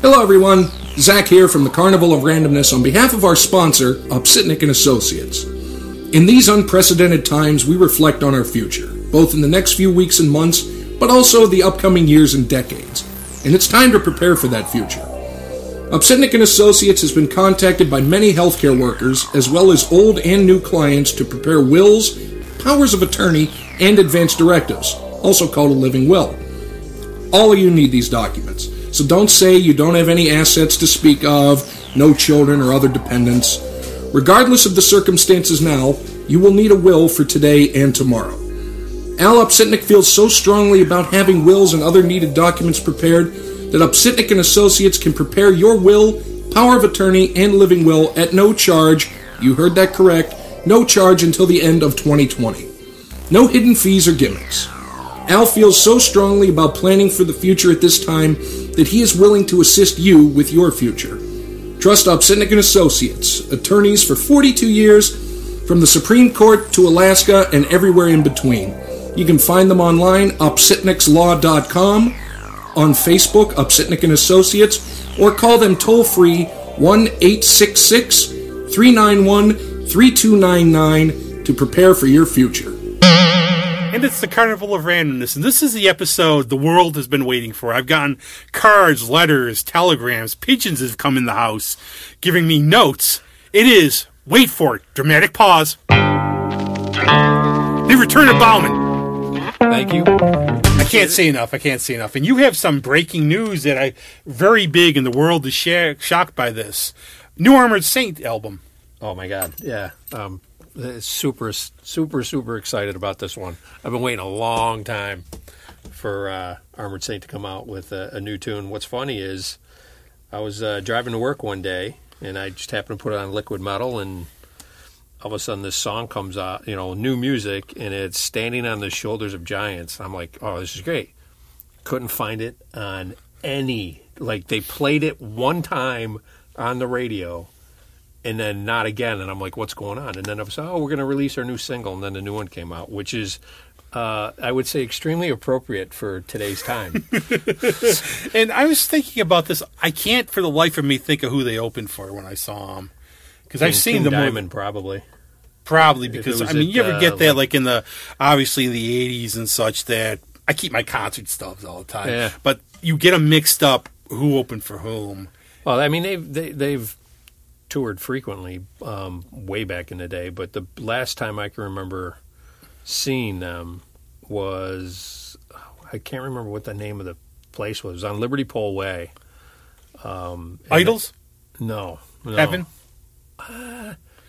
Hello, everyone. Zach here from the Carnival of Randomness on behalf of our sponsor, Upsitnik and Associates. In these unprecedented times, we reflect on our future, both in the next few weeks and months, but also the upcoming years and decades. And it's time to prepare for that future. Upsitnik and Associates has been contacted by many healthcare workers, as well as old and new clients, to prepare wills, powers of attorney, and advance directives, also called a living will. All of you need these documents, so don't say you don't have any assets to speak of, no children or other dependents. Regardless of the circumstances now, you will need a will for today and tomorrow. Al Upsitnik feels so strongly about having wills and other needed documents prepared that Upsitnik and Associates can prepare your will, power of attorney, and living will at no charge. You heard that correct. No charge until the end of 2020. No hidden fees or gimmicks. Al feels so strongly about planning for the future at this time that he is willing to assist you with your future. Trust Upsitnik and Associates, attorneys for 42 years, from the Supreme Court to Alaska and everywhere in between. You can find them online, upsitnikslaw.com, on Facebook, Upsitnik and Associates, or call them toll free 1 866 391 3299 to prepare for your future. And it's the Carnival of Randomness, and this is the episode the world has been waiting for. I've gotten cards, letters, telegrams, pigeons have come in the house giving me notes. It is, wait for it, dramatic pause. The return of Bauman. Thank you. I can't say enough. I can't say enough. And you have some breaking news that I very big, in the world is shocked by this. New Armored Saint album. Oh my God. Yeah. Um, super, super, super excited about this one. I've been waiting a long time for uh, Armored Saint to come out with a, a, new tune. What's funny is I was uh, driving to work one day and I just happened to put it on liquid metal and all of a sudden this song comes out, you know, new music, and it's standing on the shoulders of giants. I'm like, oh, this is great. Couldn't find it on any. Like they played it one time on the radio, and then not again. And I'm like, what's going on? And then I was, oh, we're going to release our new single, and then the new one came out, which is. Uh, I would say extremely appropriate for today's time. and I was thinking about this. I can't, for the life of me, think of who they opened for when I saw them because I've seen King the Diamond probably. Probably because I mean, at, you ever get uh, that like in the obviously the '80s and such that I keep my concert stubs all the time, Yeah. but you get them mixed up. Who opened for whom? Well, I mean, they've they, they've toured frequently um, way back in the day, but the last time I can remember seeing them was I can't remember what the name of the place was. It was on Liberty Pole Way. Um, Idols, it- no, no. Heaven.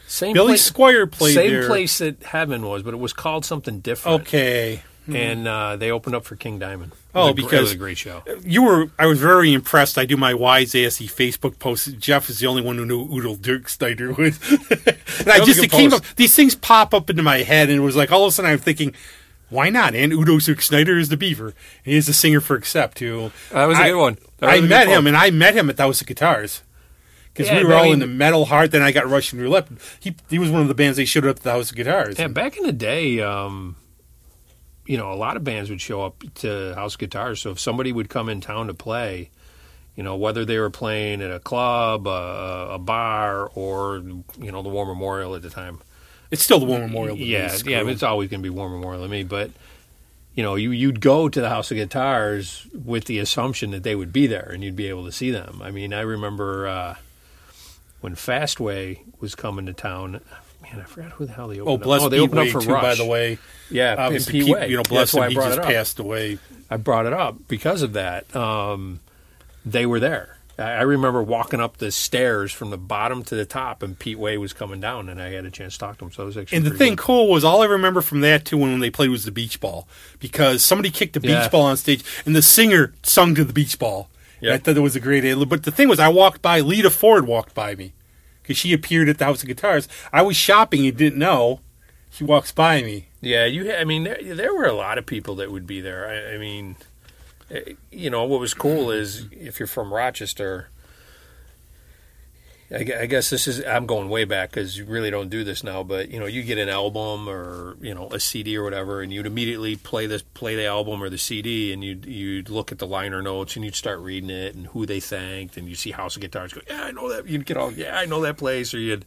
Same Billy place, Squier played same there. place that Heaven was, but it was called something different. Okay. And uh, they opened up for King Diamond. It Oh, it because- was a great show. You were. I was very impressed. I do my wise assy Facebook post. Jeff is the only one who knew Udo Dirkschneider was. and I just it came up. These things pop up into my head, and it was like all of a sudden I'm thinking, why not? And Udo Dirkschneider is the Beaver. And he is the singer for Accept. Who That was a I- good one. I met him, and I met him at House of Guitars. Because Yeah, we were but I all mean- in the metal heart. Then I got Russian Roulette. He he was one of the bands they showed up at the House of Guitars. Yeah, back in the day, um, you know, a lot of bands would show up to house guitars. So if somebody would come in town to play, you know, whether they were playing at a club, a, a bar, or you know, the War Memorial at the time. It's still the War Memorial. to yeah, yeah, it's always going to be War Memorial to me. But you know, you you'd go to the house of guitars with the assumption that they would be there and you'd be able to see them. I mean, I remember uh, when Fastway was coming to town. Man, I forgot who the hell they opened Oh, up. bless oh, they Pete opened Way, up for too, Rush. by the way. Yeah, Obviously, Pete Pete, Way. you know, bless That's why him, I he brought just it up. passed away. I brought it up because of that. Um, they were there. I I remember walking up the stairs from the bottom to the top, and Pete Way was coming down, and I had a chance to talk to him. So it was actually And the thing good. cool was all I remember from that too when they played was the beach ball because somebody kicked the beach Yeah. ball on stage and the singer sung to the beach ball. Yeah. I thought it was a great idea. But the thing was, I walked by Lita Ford walked by me because she appeared at the House of Guitars. I was shopping and didn't know. She walks by me. Yeah, you. I mean, there, there were a lot of people that would be there. I, I mean, eh, you know, what was cool is if you're from Rochester, I, guess this is I'm going way back because you really don't do this now. But you know, you get an album or you know a CD or whatever, and you'd immediately play this play the album or the CD, and you'd you'd look at the liner notes and you'd start reading it and who they thanked, and you see House of Guitars go, yeah, I know that. You'd get all, yeah, I know that place, or you'd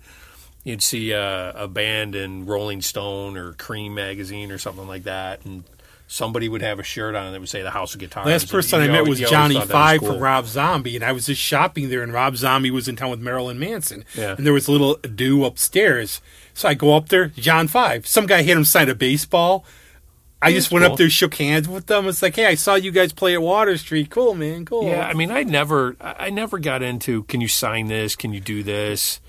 you'd see a band in Rolling Stone or Creem magazine or something like that, and somebody would have a shirt on that would say the House of Guitars. Last person you I met was Johnny thought that was Five cool. from Rob Zombie, and I was just shopping there, and Rob Zombie was in town with Marilyn Manson. Yeah. And there was a little do upstairs. So I go up there, John Five. Some guy hit him sign a baseball. I just went cool. up there, shook hands with them. It's like, hey, I saw you guys play at Water Street. Cool, man. Cool. Yeah, I mean, I never, I I never got into. Can you sign this? Can you do this?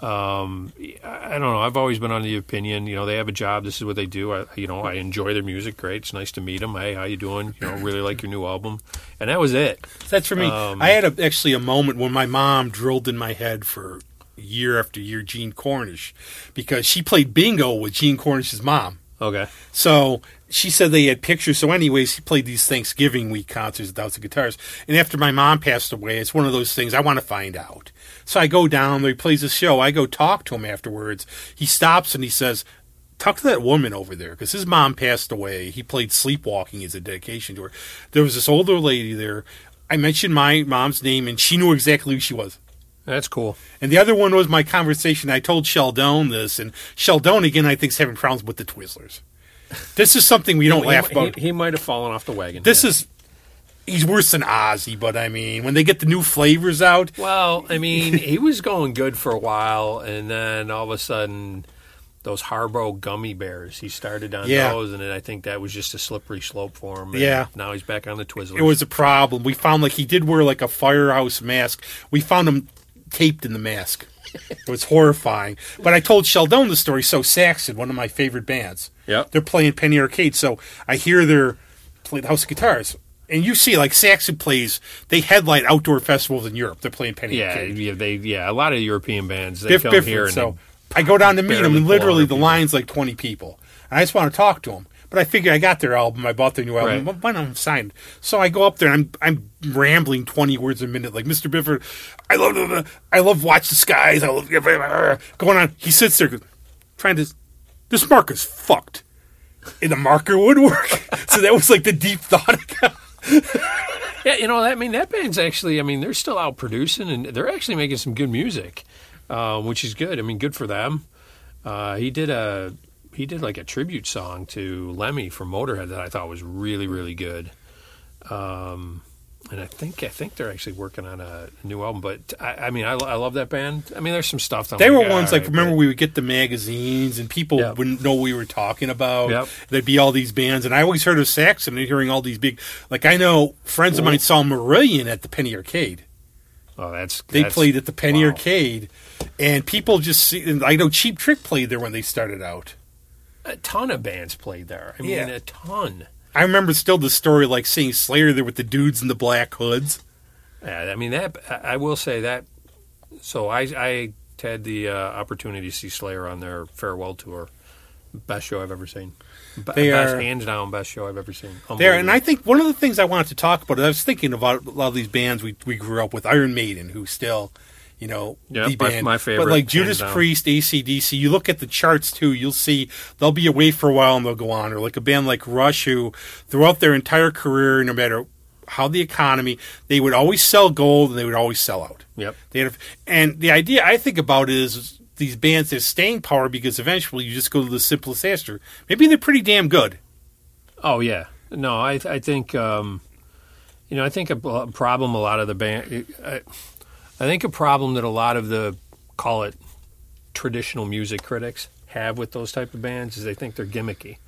Um, I don't know. I've always been under the opinion, you know, they have a job. This is what they do. I, you know, I enjoy their music. Great. It's nice to meet them. Hey, how you doing? You know, really like your new album, and that was it. That's for me. Um, I had a, actually a moment when my mom drilled in my head for year after year Gene Cornish because she played bingo with Gene Cornish's mom. Okay. So she said they had pictures. So, anyways, he played these Thanksgiving week concerts at House of Guitars. And after my mom passed away, it's one of those things I want to find out. So I go down there, he plays a show. I go talk to him afterwards. He stops and he says, Talk to that woman over there because his mom passed away. He played Sleepwalking as a dedication to her. There was this older lady there. I mentioned my mom's name and she knew exactly who she was. That's cool. And the other one was my conversation. I told Sheldon this, and Sheldon again, I think, is having problems with the Twizzlers. This is something we don't he, laugh he- about. He, might have fallen off the wagon. this yeah. is he's worse than Ozzy, but I mean, when they get the new flavors out, Well, I mean, he was going good for a while, and then all of a sudden, those Haribo gummy bears. He started on Yeah. those, and then I think that was just a slippery slope for him. and Yeah. Now he's back on the Twizzlers. it was a problem. We found like he did wear like a firehouse mask. We found him taped in the mask. It was horrifying. But I told Sheldon the story. So Saxon, one of my favorite bands. Yeah. They're playing Penny Arcade. So I hear their play the House of Guitars. And you see, like Saxon plays, they headline outdoor festivals in Europe. They're playing Penny Yeah, Arcade. yeah, they yeah, a lot of European bands they come here and so I go down to meet him, barely and literally the people. line's like twenty people. And I just want to talk to him, but I figure I got their album. I bought their new album. Right. Why don't I sign? So I go up there and I'm I'm rambling twenty words a minute, like Mr. Byford. I love I love watch the skies. I love going on. He sits there trying to. This marker's fucked. And the marker would work. so that was like the deep thought. Yeah, you know, I mean, that band's actually, I mean, they're still out producing and they're actually making some good music, uh, which is good. I mean, good for them. Uh, he did a, he did like a tribute song to Lemmy from Motorhead that I thought was really, really good. Um, and I think I think they're actually working on a new album. But I, I mean, I, I love that band. I mean, there's some stuff. That They were like, ones like right, remember but- we would get the magazines and people Yep. wouldn't know what we were talking about. Yep. There'd be all these bands, and I always heard of Saxon and hearing all these big. Like I know friends of mine saw Marillion at the Penny Arcade. Oh, that's They that's- played at the Penny wow. Arcade, and people just see. I know Cheap Trick played there when they started out. A ton of bands played there. I mean, Yeah. a ton. I remember still the story like seeing Slayer there with the dudes in the black hoods. Yeah, I mean that. I will say that. So I I had the uh, opportunity to see Slayer on their farewell tour. Best show I've ever seen. Be- They best, are- hands down best show I've ever seen. There, and I think one of the things I wanted to talk about. I was thinking about a lot of these bands we we grew up with. Iron Maiden, who still, you know, Yep, the band. my favorite, But like Judas down. Priest, ACDC. You look at the charts too. You'll see they'll be away for a while and they'll go on. Or like a band like Rush, who throughout their entire career, no matter how the economy, they would always sell gold and they would always sell out. Yep. They had, and the idea I think about is these bands have staying power because eventually you just go to the simplest answer. Maybe they're pretty damn good. Oh yeah. No, I I think um, you know I think a, a problem a lot of the band. I, I think a problem that a lot of the call it traditional music critics have with those type of bands is they think they're gimmicky.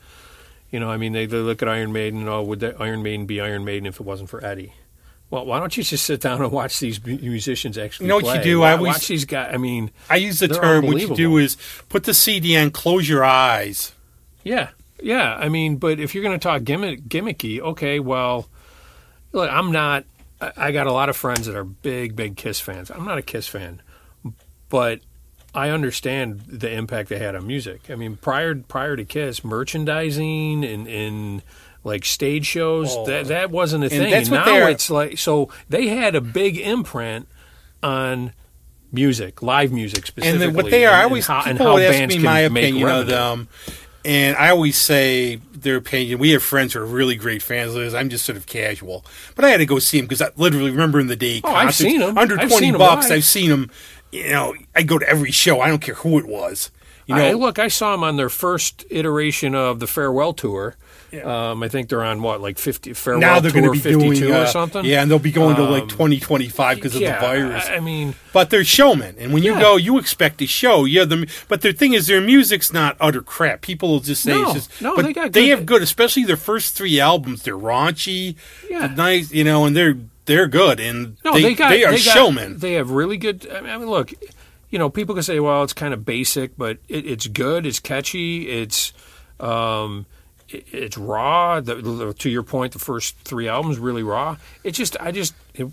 You know, I mean, they, they look at Iron Maiden. And oh, would the Iron Maiden be Iron Maiden if it wasn't for Eddie? Well, why don't you just sit down and watch these musicians actually? You know what you do? Wa- I always- watch these guys. I mean, I use the term. What you do is put the CD on, close your eyes. Yeah, yeah. I mean, but if you're going to talk gimmick, gimmicky, okay. Well, look, I'm not. I, I got a lot of friends that are big, big Kiss fans. I'm not a Kiss fan, but I understand the impact they had on music. I mean, prior prior to Kiss, merchandising and and like stage shows Oh. that that wasn't a And thing. and now it's like so they had a big imprint on music, live music specifically. and what they are, I and always how, and people how would ask me can my opinion of them, and I always say their opinion. We have friends who are really great fans of this. I'm just sort of casual, but I had to go see them because I literally remember in the day. Oh, I've seen 'em. under I've twenty bucks. live. I've seen them. You know, I go to every show. I don't care who it was. You know, I, look, I saw them on their first iteration of the farewell tour. Um, I think they're on what, like fifty farewell now they're tour going to be fifty-two doing or uh, something. Yeah, and they'll be going to like Um, 2025 because of the virus. I, I mean, But they're showmen, and when you Yeah. go, you expect a show. Yeah, the but the thing is, their music's not utter crap. People will just say No, it's just. no, they got they good- have good, especially their first three albums. They're raunchy, Yeah. they're nice, you know, and they're they're good, and no, they, they, got they are got- showmen. They have really good. I mean, I mean, look, you know, people can say, well, it's kind of basic, but it, it's good. It's catchy. It's um, it's raw. The, the- to your point, the first three albums really raw. It just, I just, it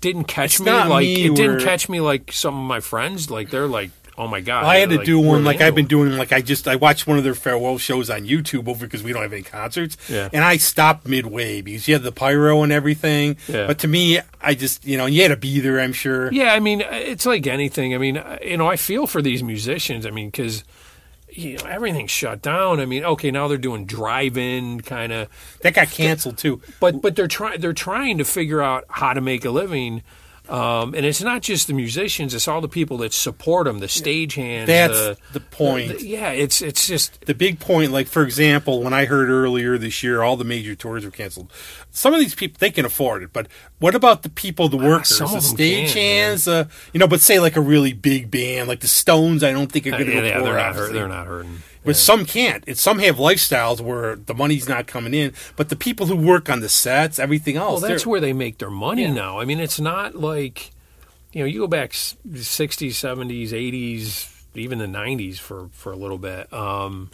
didn't catch It's me like me it didn't catch me like some of my friends. Like they're like, oh my god. I had to like, do one like I've been doing. Like I just I watched one of their farewell shows on YouTube over because we don't have any concerts, Yeah. and I stopped midway because you had the pyro and everything. Yeah. But to me, I just you know you had to be there. I'm sure. Yeah, I mean, it's like anything. I mean, you know, I feel for these musicians. I mean, because you know everything's shut down. I mean, okay, now they're doing drive-in kind of, That got canceled too. but but they're trying they're trying to figure out how to make a living. Um, and it's not just the musicians; it's all the people that support them, the stagehands. That's the, the point. the- yeah, it's it's just the big point, like for example, when I heard earlier this year, all the major tours were canceled. Some of these people they can afford it, but what about the people, the workers, Ah, some the of them stagehands? Uh, you know, but say like a really big band, like the Stones, I don't think are going to yeah, go yeah, they're not hurt, they're not hurting. But some can't. It's some have lifestyles where the money's not coming in, but the people who work on the sets, everything else, Well, that's where they make their money Yeah. now. I mean, it's not like, you know, you go back 60s, 70s, 80s, even the 90s for, for a little bit. Um,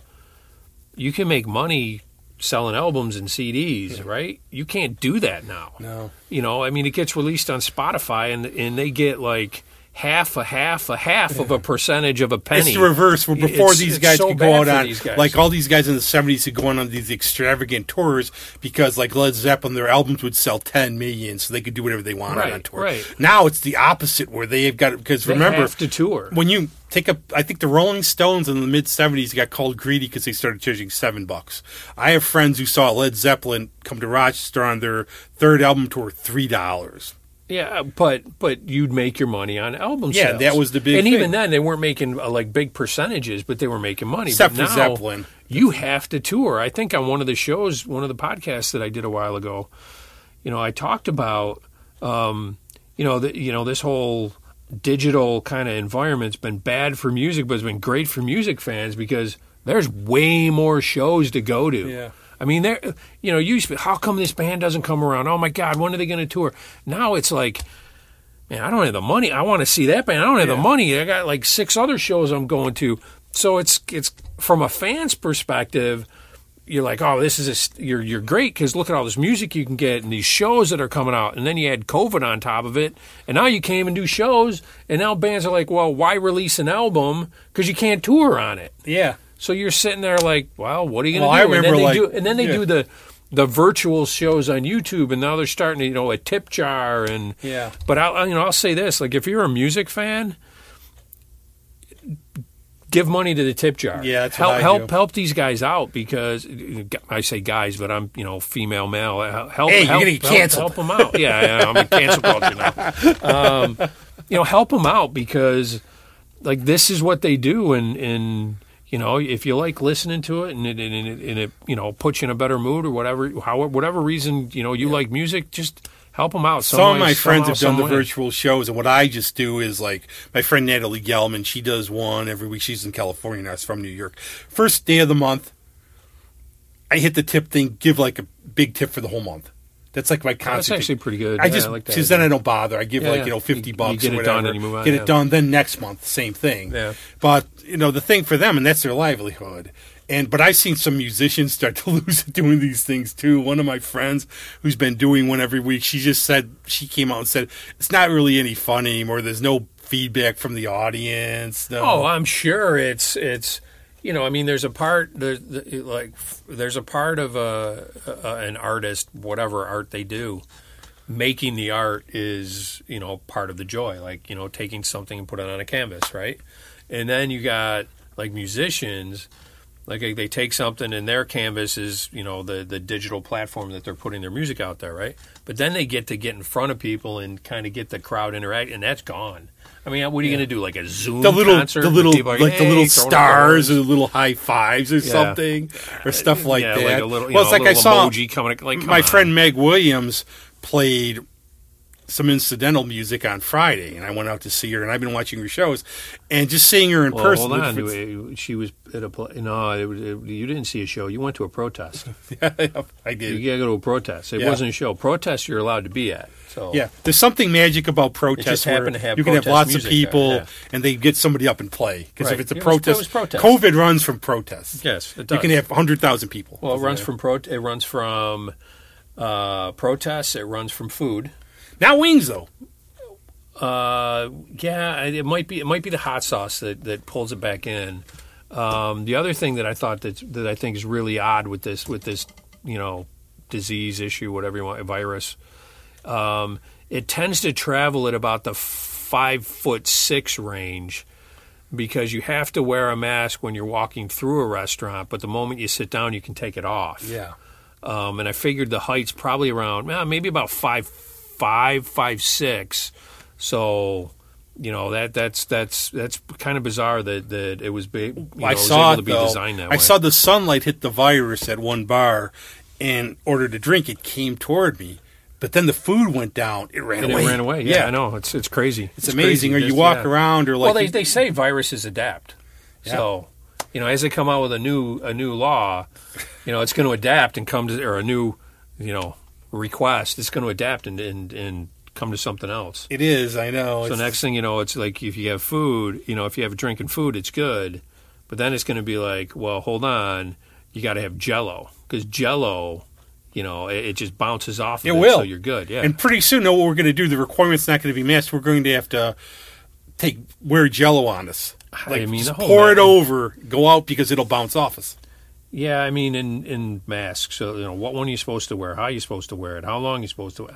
you can make money selling albums and CDs, right? You can't do that now. no. You know, I mean, it gets released on Spotify and, and they get like half a half a half of a percentage of a penny. It's the reverse. Where before It's- these guys so could go out on, like all these guys in the seventies could go on on these extravagant tours because, like Led Zeppelin, their albums would sell ten million, so they could do whatever they wanted Right, on tour. right. Now it's the opposite, where they've got because They remember to tour. when you take up, I think the Rolling Stones in the mid '70s got called greedy because they started charging seven bucks. I have friends who saw Led Zeppelin come to Rochester on their third album tour, three dollars. Yeah, but but you'd make your money on album Yeah, sales. that was the big And thing. even then, they weren't making uh, like big percentages, but they were making money. Except but for now, Zeppelin. you have to tour. I think on one of the shows, one of the podcasts that I did a while ago, you know, I talked about, um, you know, the, you know, this whole digital kind of environment's been bad for music, but it's been great for music fans because there's way more shows to go to. Yeah. I mean, there, you know, you used to be, how come this band doesn't come around? Oh my God, when are they going to tour? Now it's like, man, I don't have the money. I want to see that band. I don't have the money. I got like six other shows I'm going to. So it's it's from a fan's perspective. You're like, oh, this is a, you're you're great because look at all this music you can get and these shows that are coming out, and then you add COVID on top of it, and now you can't even do shows, and now bands are like, well, why release an album because you can't tour on it? Yeah. So you're sitting there like, well, what are you going to Well, I do? and then remember, they like- do, and then they yeah. do the the virtual shows on YouTube, and now they're starting to, you know, a tip jar and Yeah. But I'll, you know, I'll say this: like, if you're a music fan, give money to the tip jar. Yeah, that's help help do. help these guys out because I say guys, but I'm you know female male. Help Hey, you're help, help- canceled. Help, them out. Yeah, yeah, I'm in cancel culture now. Um, you know, help them out because like this is what they do, and and you know if you like listening to it and it, and it, and it you know puts you in a better mood or whatever, how whatever reason you know you like music, just help them out. Some of my friends somehow, have done the way. virtual shows, and what I just do is like my friend Natalie Gelman. She does one every week. She's in California now. She's from New York. First day of the month, I hit the tip thing. Give like a big tip for the whole month. That's like my concert. That's actually thing. pretty good. I Yeah, just I like because then I don't bother. I give Yeah, like you know fifty You- bucks you get or it whatever. done and you move on, get yeah. it done. Then next month, same thing. Yeah. But you know the thing for them, and that's their livelihood. And but I've seen some musicians start to lose it doing these things too. One of my friends who's been doing one every week, she just said she came out and said it's not really any fun anymore. There's no feedback from the audience. No. Oh, I'm sure it's it's you know I mean there's a part the- like there's a part of a, a an artist whatever art they do making the art is you know part of the joy like you know taking something and put it on a canvas right? And then you got like musicians like they- they take something and their canvas is you know the the digital platform that they're putting their music out there right? But then they get to get in front of people and kind of get the crowd interact and that's gone i mean what are you going to do like a zoom The little, concert the little, are, like the little stars or the little high fives or something, or stuff uh, like yeah, that. like a little, well, know, it's like I saw coming like my on. friend Meg Williams played some incidental music on Friday, and I went out to see her, and I've been watching her shows, and just seeing her in Well, person. hold on. it's- She was at a pl- no. It, was- it, you didn't see a show. You went to a protest. yeah, I did. You gotta go to a protest. It Yeah. wasn't a show. Protest you're allowed to be at. So Yeah, there's something magic about protests where to have you can have lots of people, there, yeah. and they get somebody up and play. Because if it's a It was- it protest, was protest. COVID runs from protests. yes, it does. You can have hundred thousand people. well, it runs from pro. It runs from uh, protests. It runs from food. Not wings though. Uh, yeah, it might be. It might be the hot sauce that, that pulls it back in. Um, the other thing that I thought that that I think is really odd with this with this you know disease issue, whatever you want, virus, um, it tends to travel at about the five foot six range because you have to wear a mask when you're walking through a restaurant, but the moment you sit down, you can take it off. Yeah, Um, and I figured the height's probably around eh, maybe about five five five six. So you know that that's that's that's kind of bizarre that, that it was big. You know, I saw able it to be though. designed that way. I way. saw the sunlight hit the virus at one bar, and ordered a drink. It came toward me, but then the food went down. It ran and away. it ran away. Yeah, I know. It's it's crazy. It's, amazing. crazy. Or you Just- walk yeah. around, or like well, they they say viruses adapt. Yeah. So you know, as they come out with a new a new law, you know, it's going to adapt and come to or a new you know request. It's going to adapt and and and come to something else. it is. I know. So It's- next thing you know, it's like if you have food, you know, if you have a drink and food, it's good. But then it's going to be like, well, hold on, you got to have Jello because Jello, you know, it, it just bounces off. Of It it, will. so you're good. Yeah. And pretty soon, know what we're going to do. The requirement's not going to be masked. We're going to have to take wear Jello on us. Like I mean, pour it over, go out because it'll bounce off us. Yeah, I mean, in in masks. So you know, what one are you supposed to wear? How are you supposed to wear it? How long are you supposed to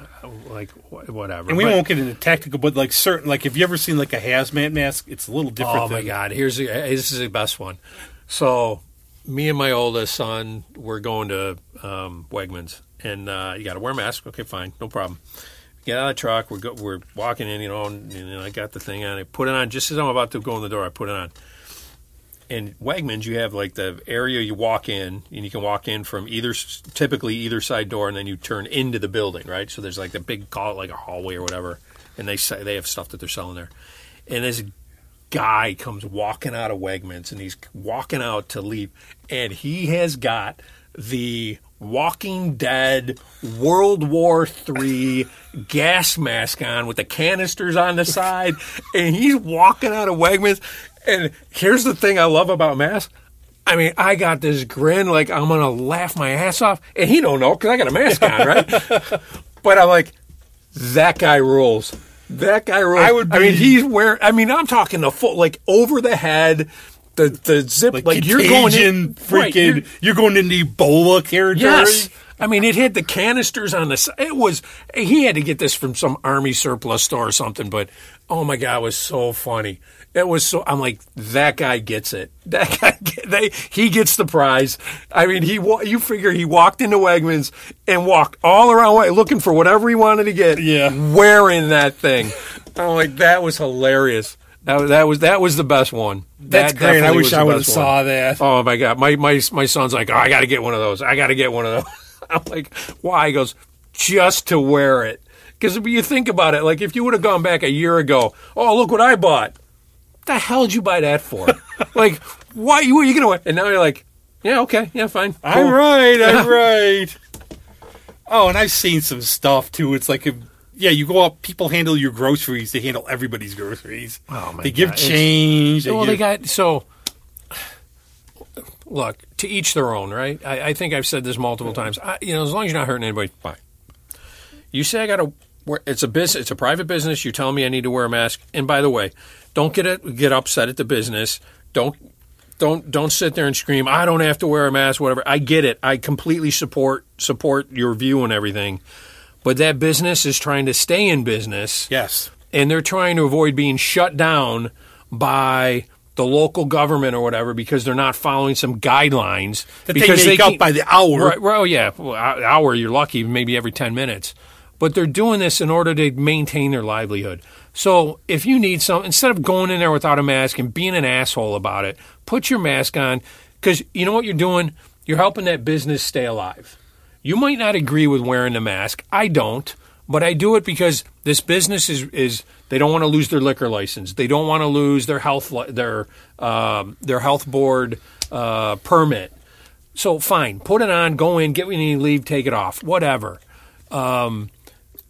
like whatever? And we But- won't get into tactical, but like certain, like have you ever seen like a hazmat mask? It's a little different. Oh my God! Here's the, this is the best one. So, me and my oldest son, we're going to um, Wegmans, and uh, you got to wear a mask. Okay, fine, no problem. Get out of the truck. We're go, we're walking in, you know, and, and I got the thing on. I put it on just as I'm about to go in the door. I put it on. In Wegmans, you have like the area you walk in, and you can walk in from either, typically either side door, and then you turn into the building, right? So there's like the big call like a hallway or whatever, and they say they have stuff that they're selling there. And this guy comes walking out of Wegmans, and he's walking out to leave, and he has got the Walking Dead World War Three gas mask on with the canisters on the side, and he's walking out of Wegmans. And here's the thing I love about masks. I mean, I got this grin like I'm gonna laugh my ass off, and he don't know because I got a mask on, right? but I'm like, that guy rules. That guy rules. I would I mean, he's wearing. I mean, I'm talking the full, like over the head, the the zip, like, like, you're going in, freaking. right, you're- you're, going into Ebola territory. Yes. I mean, it had the canisters on the side. It was, he had to get this from some army surplus store or something, but oh my God, it was so funny. It was so, I'm like, that guy gets it. That guy, they, he gets the prize. I mean, he, you figure he walked into Wegmans and walked all around looking for whatever he wanted to get. Yeah. Wearing that thing. I'm like, that was hilarious. That, was- that was, that was the best one. That's That great. I wish I would have saw that. Oh my god, my my my son's like, oh, I got to get one of those. I got to get one of those. I'm like, why? He goes, just to wear it. Because if you think about it, like if you would have gone back a year ago, oh look what I bought. The hell did you buy that for? like, why you were you gonna? wear? And now you're like, yeah, okay, yeah, fine. I'm right. I'm right. Oh, and I've seen some stuff too. It's like, a, yeah, you go up, People handle your groceries. They handle everybody's groceries. Oh, my They give God. It's- change. well, they got so. Look, to each their own, right? I, I think I've said this multiple times. I, you know, as long as you're not hurting anybody, fine. You say I got to. It's a business. It's a private business. You tell me I need to wear a mask. And by the way, don't get it, get upset at the business. Don't don't don't sit there and scream. I don't have to wear a mask. Whatever. I get it. I completely support support your view and everything. but that business is trying to stay in business Yes. and they're trying to avoid being shut down by the local government or whatever because they're not following some guidelines That they because make up by the hour. Right, well, oh, yeah, well, hour you're lucky, maybe every ten minutes, but they're doing this in order to maintain their livelihood. So if you need some, instead of going in there without a mask and being an asshole about it, put your mask on because you know what you're doing. You're helping that business stay alive. You might not agree with wearing the mask. I don't, but I do it because this business is is they don't want to lose their liquor license. They don't want to lose their health their um, their health board uh, permit. So fine, put it on, go in, get when you leave, take it off, whatever. Um,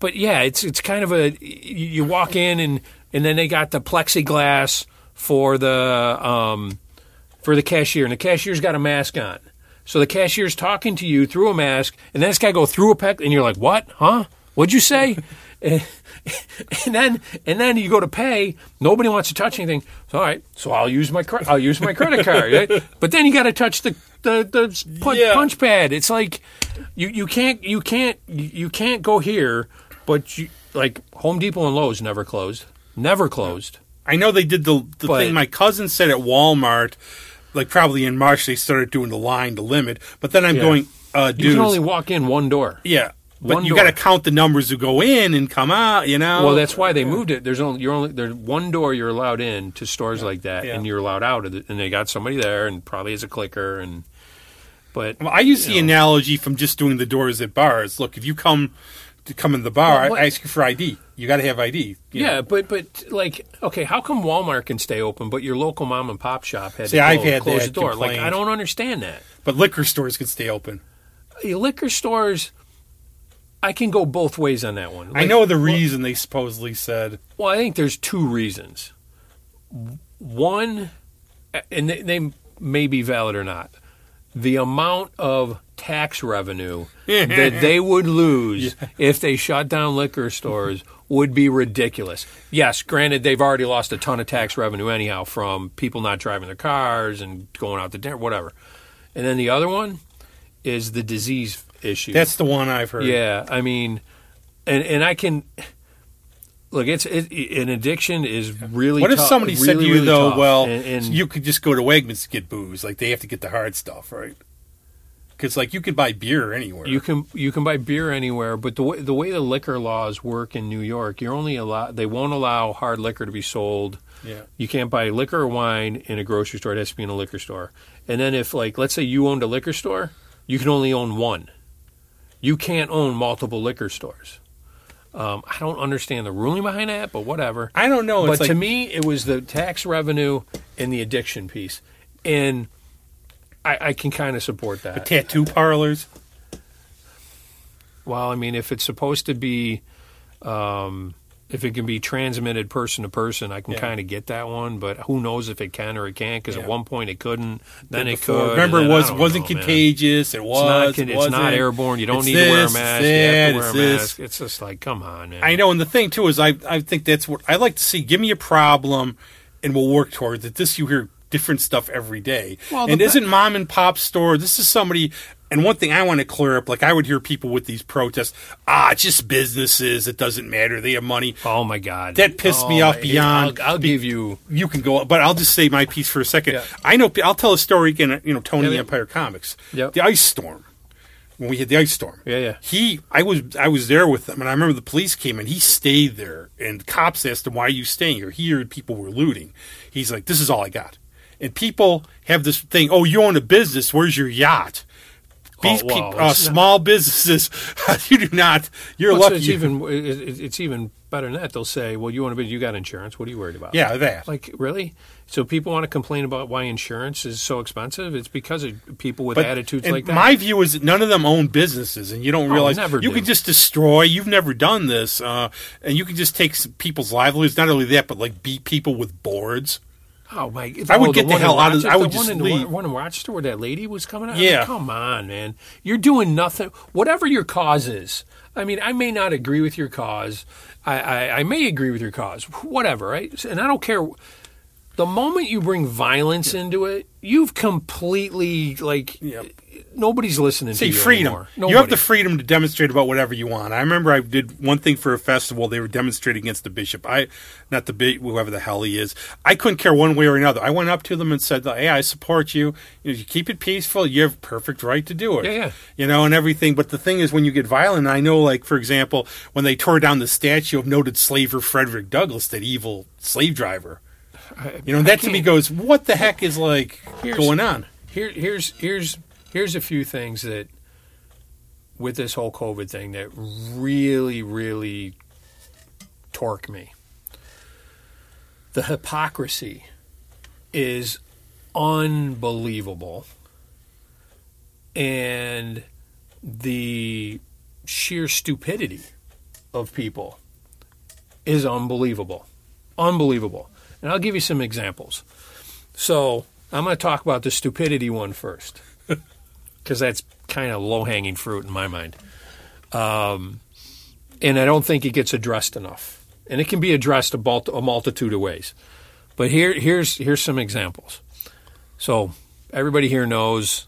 but yeah, it's it's kind of a you walk in and and then they got the plexiglass for the um, for the cashier, and the cashier's got a mask on. So the cashier's talking to you through a mask, and then this guy go through a pec, and you're like, "What? Huh? What'd you say?" and, and then and then you go to pay. Nobody wants to touch anything. So, all right, so I'll use my I'll use my credit card. right? But then you got to touch the the, the punch, Yeah. punch pad. It's like you, you can't you can't you can't go here, but you like Home Depot and Lowe's never closed, never closed. I know they did the the But- thing my cousin said at Walmart, like probably in March they started doing the line, the limit. But then I'm Yeah. going, uh, You dude, can only walk in one door. yeah. But one you got to count the numbers who go in and come out. You know. Well, that's why they moved it. There's only you're only there's one door you're allowed in to stores like that, Yeah. and you're allowed out of it. And they got somebody there, and probably has a clicker, and but Well, I use the analogy from just doing the doors at bars. Look, if you come to come in the bar, Well, what- I ask you for ID. You got to have ID. yeah, know. but but like okay, how come Walmart can stay open, but your local mom and pop shop had See, to I've close, had close the door? Like I don't understand that. But liquor stores can stay open. Uh, liquor stores, I can go both ways on that one. I know the well- reason they supposedly said. Well, I think there's two reasons. One, and they, they may be valid or not, the amount of tax revenue that they would lose if they shut down liquor stores would be ridiculous. Yes, granted, they've already lost a ton of tax revenue anyhow from people not driving their cars and going out to dinner, whatever. And then the other one is the disease issue. That's the one I've heard. Yeah, I mean, and and I can look. It's it, an addiction is really. What if tough- somebody said to you really though, tough. well, and, and you could just go to Wegmans to get booze, like they have to get the hard stuff, right? Because like you could buy beer anywhere. you can you can buy beer anywhere, but the way the way the liquor laws work in New York, you're only allowed. They won't allow hard liquor to be sold. yeah. You can't buy liquor or wine in a grocery store. It has to be in a liquor store. And then if like let's say you owned a liquor store, you can only own one. You can't own multiple liquor stores. Um, I don't understand the ruling behind that, but whatever. I don't know. but It's like, to me, it was the tax revenue and the addiction piece, and I, I can kind of support that. But tattoo parlors. well, I mean, if it's supposed to be, um, if it can be transmitted person to person, I can Yeah. kind of get that one. But who knows if it can or it can't? Because Yeah. at one point it couldn't, then it Before. could. Remember, and it was don't wasn't know, man. contagious. It was. It's not, it it's not wasn't. airborne. You don't It's need to wear a mask. it's you have to wear a it's this. mask. It's just like, come on, man. I know, and the thing too is, I I think that's what I like to see. Give me a problem, and we'll work towards it. This you hear different stuff every day, Well, and isn't mom and pop store? This is somebody. And one thing I want to clear up, like I would hear people with these protests, ah, it's just businesses. It doesn't matter. They have money. Oh my god, That pissed me Oh, off beyond- I'll, I'll give you. You can go, but I'll just say my piece for a second. Yeah. I know. I'll tell a story again. You know, Tony Yeah, yeah. Empire Comics, Yep. the ice storm. When we had the ice storm, Yeah, yeah. He, I was, I was there with them, and I remember the police came and he stayed there, and cops asked him, "Why are you staying here?" He heard people were looting. He's like, "This is all I got." And people have this thing, "Oh, you own a business. Where's your yacht?" These Oh, well, people, uh, small businesses, you do not. You're Well, lucky. It's even it- it- it's even better than that. They'll say, "Well, you want to be you got insurance. What are you worried about?" yeah, that. Like really? So people want to complain about why insurance is so expensive? It's because of people with But- attitudes like that. My view is that none of them own businesses, and you don't Oh, realize never you do. can just destroy. You've never done this, uh, and you can just take people's livelihoods. Not only that, but like beat people with boards. Oh my! I would oh, get the one in hell out of- I would the one just in, leave. One in Rochester where that lady was coming out. Yeah. come on, man! You're doing nothing. Whatever your cause is. I mean, I may not agree with your cause. I, I, I may agree with your cause. Whatever, right? And I don't care. The moment you bring violence into it, you've completely like Yep. nobody's listening See, to you freedom. anymore. You have the freedom to demonstrate about whatever you want. I remember I did one thing for a festival. They were demonstrating against the bishop. I, not the bishop, whoever the hell he is. I couldn't care one way or another. I went up to them and said, "Hey, I support you. You, know, you keep it peaceful. You have perfect right to do it. Yeah, yeah. You know, and everything. But the thing is, when you get violent, I know, like for example, when they tore down the statue of noted slaver Frederick Douglass, that evil slave driver. You know, that to me goes, what the heck is like Here's- going on? Here, here's here's here's a few things that with this whole COVID thing that really, really torque me. The hypocrisy is unbelievable, and the sheer stupidity of people is unbelievable, unbelievable. And I'll give you some examples. So I'm going to talk about the stupidity one first, because that's kind of low hanging fruit in my mind. Um, and I don't think it gets addressed enough. And it can be addressed a, a multitude of ways. But here, here's here's some examples. So everybody here knows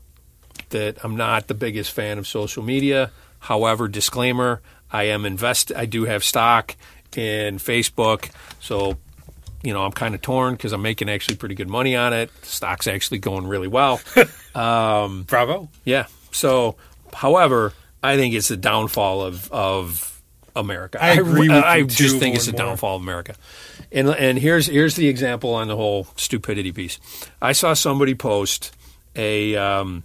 that I'm not the biggest fan of social media. However, disclaimer: I am invest. I do have stock in Facebook, so you know I'm kind of torn because I'm making actually pretty good money on it. The stock's actually going really well. Bravo. yeah. So, however, I think it's the downfall of of America. I agree I you, just think it's the downfall of America. And and here's here's the example on the whole stupidity piece. I saw somebody post a um,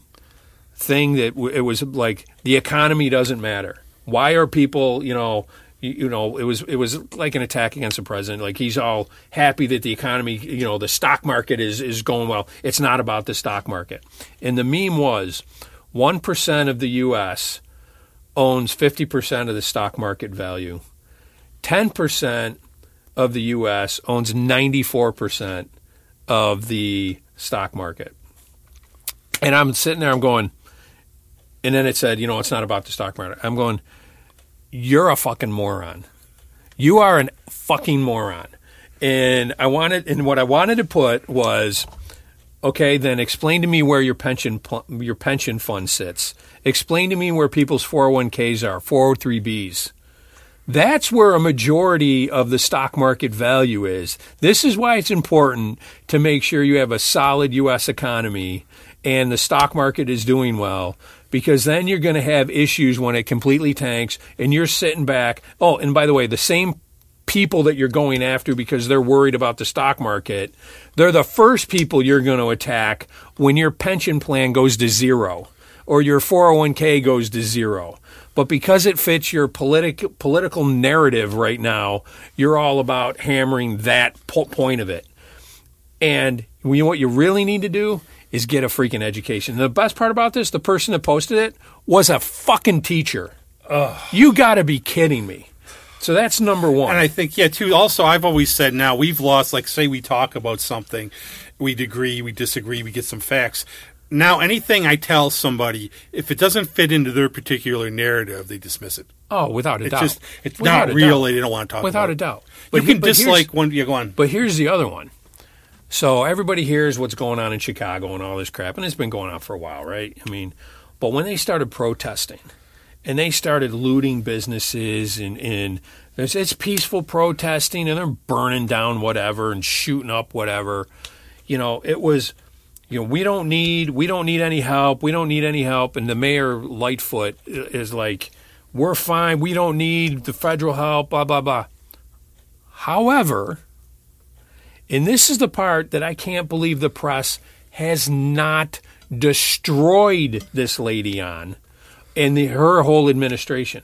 thing that w- it was like the economy doesn't matter. Why are people, you know, you, know, it was it was like an attack against the president. Like he's all happy that the economy, you know, the stock market is is going well. It's not about the stock market. And the meme was one percent of the U.S. owns fifty percent of the stock market value. Ten percent of the U.S. owns ninety four percent of the stock market. And I'm sitting there, I'm going, and then it said, you know, it's not about the stock market. I'm going, you're a fucking moron. You are an fucking moron. And I wanted, and what I wanted to put was, okay, then explain to me where your pension your pension fund sits. Explain to me where people's 401ks are, 403bs. That's where a majority of the stock market value is. This is why it's important to make sure you have a solid U.S. economy and the stock market is doing well because then you're going to have issues when it completely tanks and you're sitting back. Oh, and by the way, the same people that you're going after because they're worried about the stock market, they're the first people you're going to attack when your pension plan goes to zero or your 401k goes to zero. But because it fits your politic, political narrative right now, you're all about hammering that po- point of it. And you know what you really need to do is get a freaking education. And the best part about this, the person that posted it was a fucking teacher. You got to be kidding me. So that's number one. And I think, yeah, too. Also, I've always said now we've lost, like, say we talk about something, we agree, we disagree, we get some facts. Now, anything I tell somebody, if it doesn't fit into their particular narrative, they dismiss it. oh, without a It's doubt. just, it's Without not real. doubt. They don't want to talk Without a doubt. You he- can dislike one. Yeah, go on. But here's the other one. So everybody hears what's going on in Chicago and all this crap, and it's been going on for a while, right? I mean, but when they started protesting and they started looting businesses and, and it's peaceful protesting and they're burning down whatever and shooting up whatever, you know, it was you know, we don't need we don't need any help. We don't need any help. And the mayor Lightfoot is like, we're fine. We don't need the federal help. Blah blah blah. However, and this is the part that I can't believe the press has not destroyed this lady on, and the, her whole administration.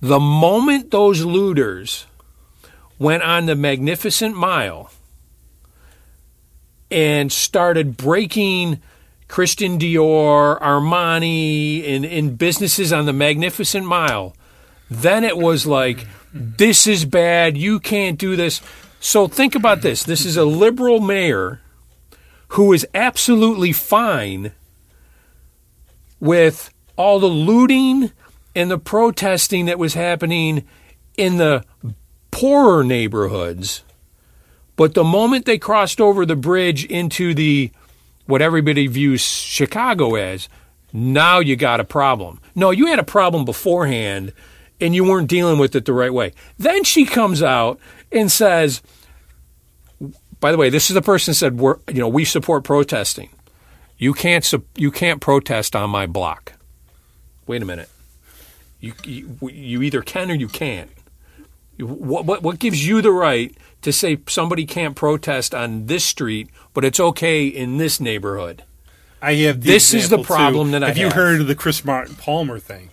The moment those looters went on the Magnificent Mile and started breaking Christian Dior, Armani, and, and businesses on the Magnificent Mile, then it was like, this is bad. You can't do this. So think about this. This is a liberal mayor who is absolutely fine with all the looting and the protesting that was happening in the poorer neighborhoods. But the moment they crossed over the bridge into the what everybody views Chicago as, now you got a problem. No, you had a problem beforehand and you weren't dealing with it the right way. Then she comes out and says, by the way, this is the person who said, we're, you know, we support protesting. You can't, su- you can't protest on my block. Wait a minute. You, you, you either can or you can't. What, what, what gives you the right to say somebody can't protest on this street, but it's okay in this neighborhood? I have This is the problem too. that I have. Have you heard of the Chris Martin Palmer thing?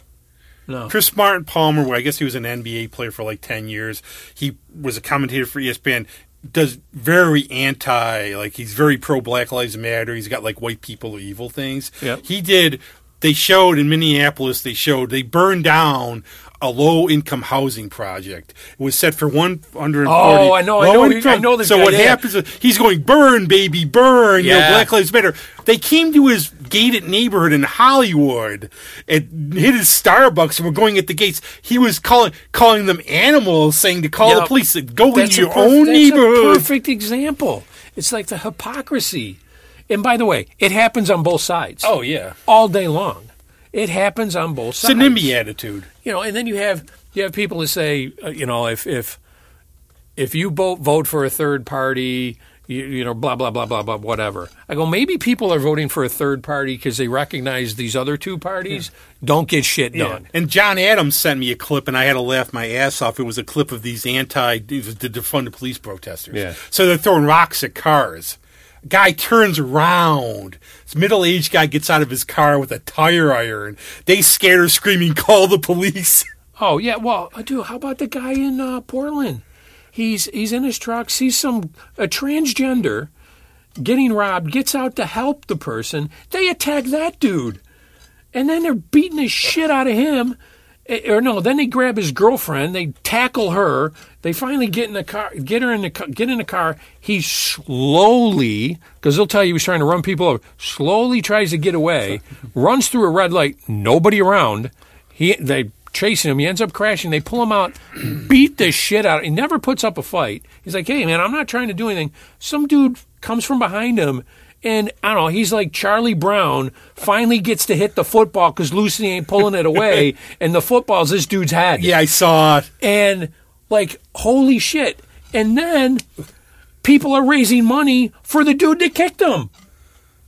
No. Chris Martin Palmer, well, I guess he was an NBA player for like 10 years. He was a commentator for ESPN. Does very anti, like he's very pro Black Lives Matter. He's got like white people are evil things. Yep. He did, they showed in Minneapolis, they showed, they burned down a low income housing project. It was set for 140. Oh, I know, I know, income- I know this So guy, what yeah. happens is he's going, burn, baby, burn. You know, Yeah. Black Lives Matter. They came to his gated neighborhood in Hollywood and hit his Starbucks and were going at the gates. He was calling calling them animals, saying to call the Yep. police. Go That's into your perf- own that's neighborhood. A perfect example. It's like the hypocrisy. And by the way, it happens on both sides. Oh yeah, all day long. It happens on both sides. it's a. NIMBY attitude. You know, and then you have you have people who say, uh, you know, if if if you vote vote for a third party, you, you know, blah blah blah blah blah, whatever. I go, maybe people are voting for a third party because they recognize these other two parties don't get shit done. And John Adams sent me a clip, and I had to laugh my ass off. It was a clip of these anti, the defunded police protesters. Yeah. So they're throwing rocks at cars. Guy turns around. This middle-aged guy gets out of his car with a tire iron. They scared her, screaming, "Call the police!" Oh yeah, well, uh, dude, how about the guy in uh, Portland? He's he's in his truck, sees some a transgender getting robbed, gets out to help the person. They attack that dude, and then they're beating the shit out of him. Eh, Or no, then they grab his girlfriend, they tackle her. They finally get in the car, get her in the get in the car. He slowly, because they'll tell you he was trying to run people over. Slowly tries to get away, runs through a red light, nobody around. He they chasing him. He ends up crashing. They pull him out, beat the shit out. He never puts up a fight. He's like, "Hey man, I'm not trying to do anything." Some dude comes from behind him, and I don't know. He's like Charlie Brown. Finally gets to hit the football because Lucy ain't pulling it away, and the football's this dude's head. Yeah, I saw it. And like, holy shit! And then people are raising money for the dude that kicked them.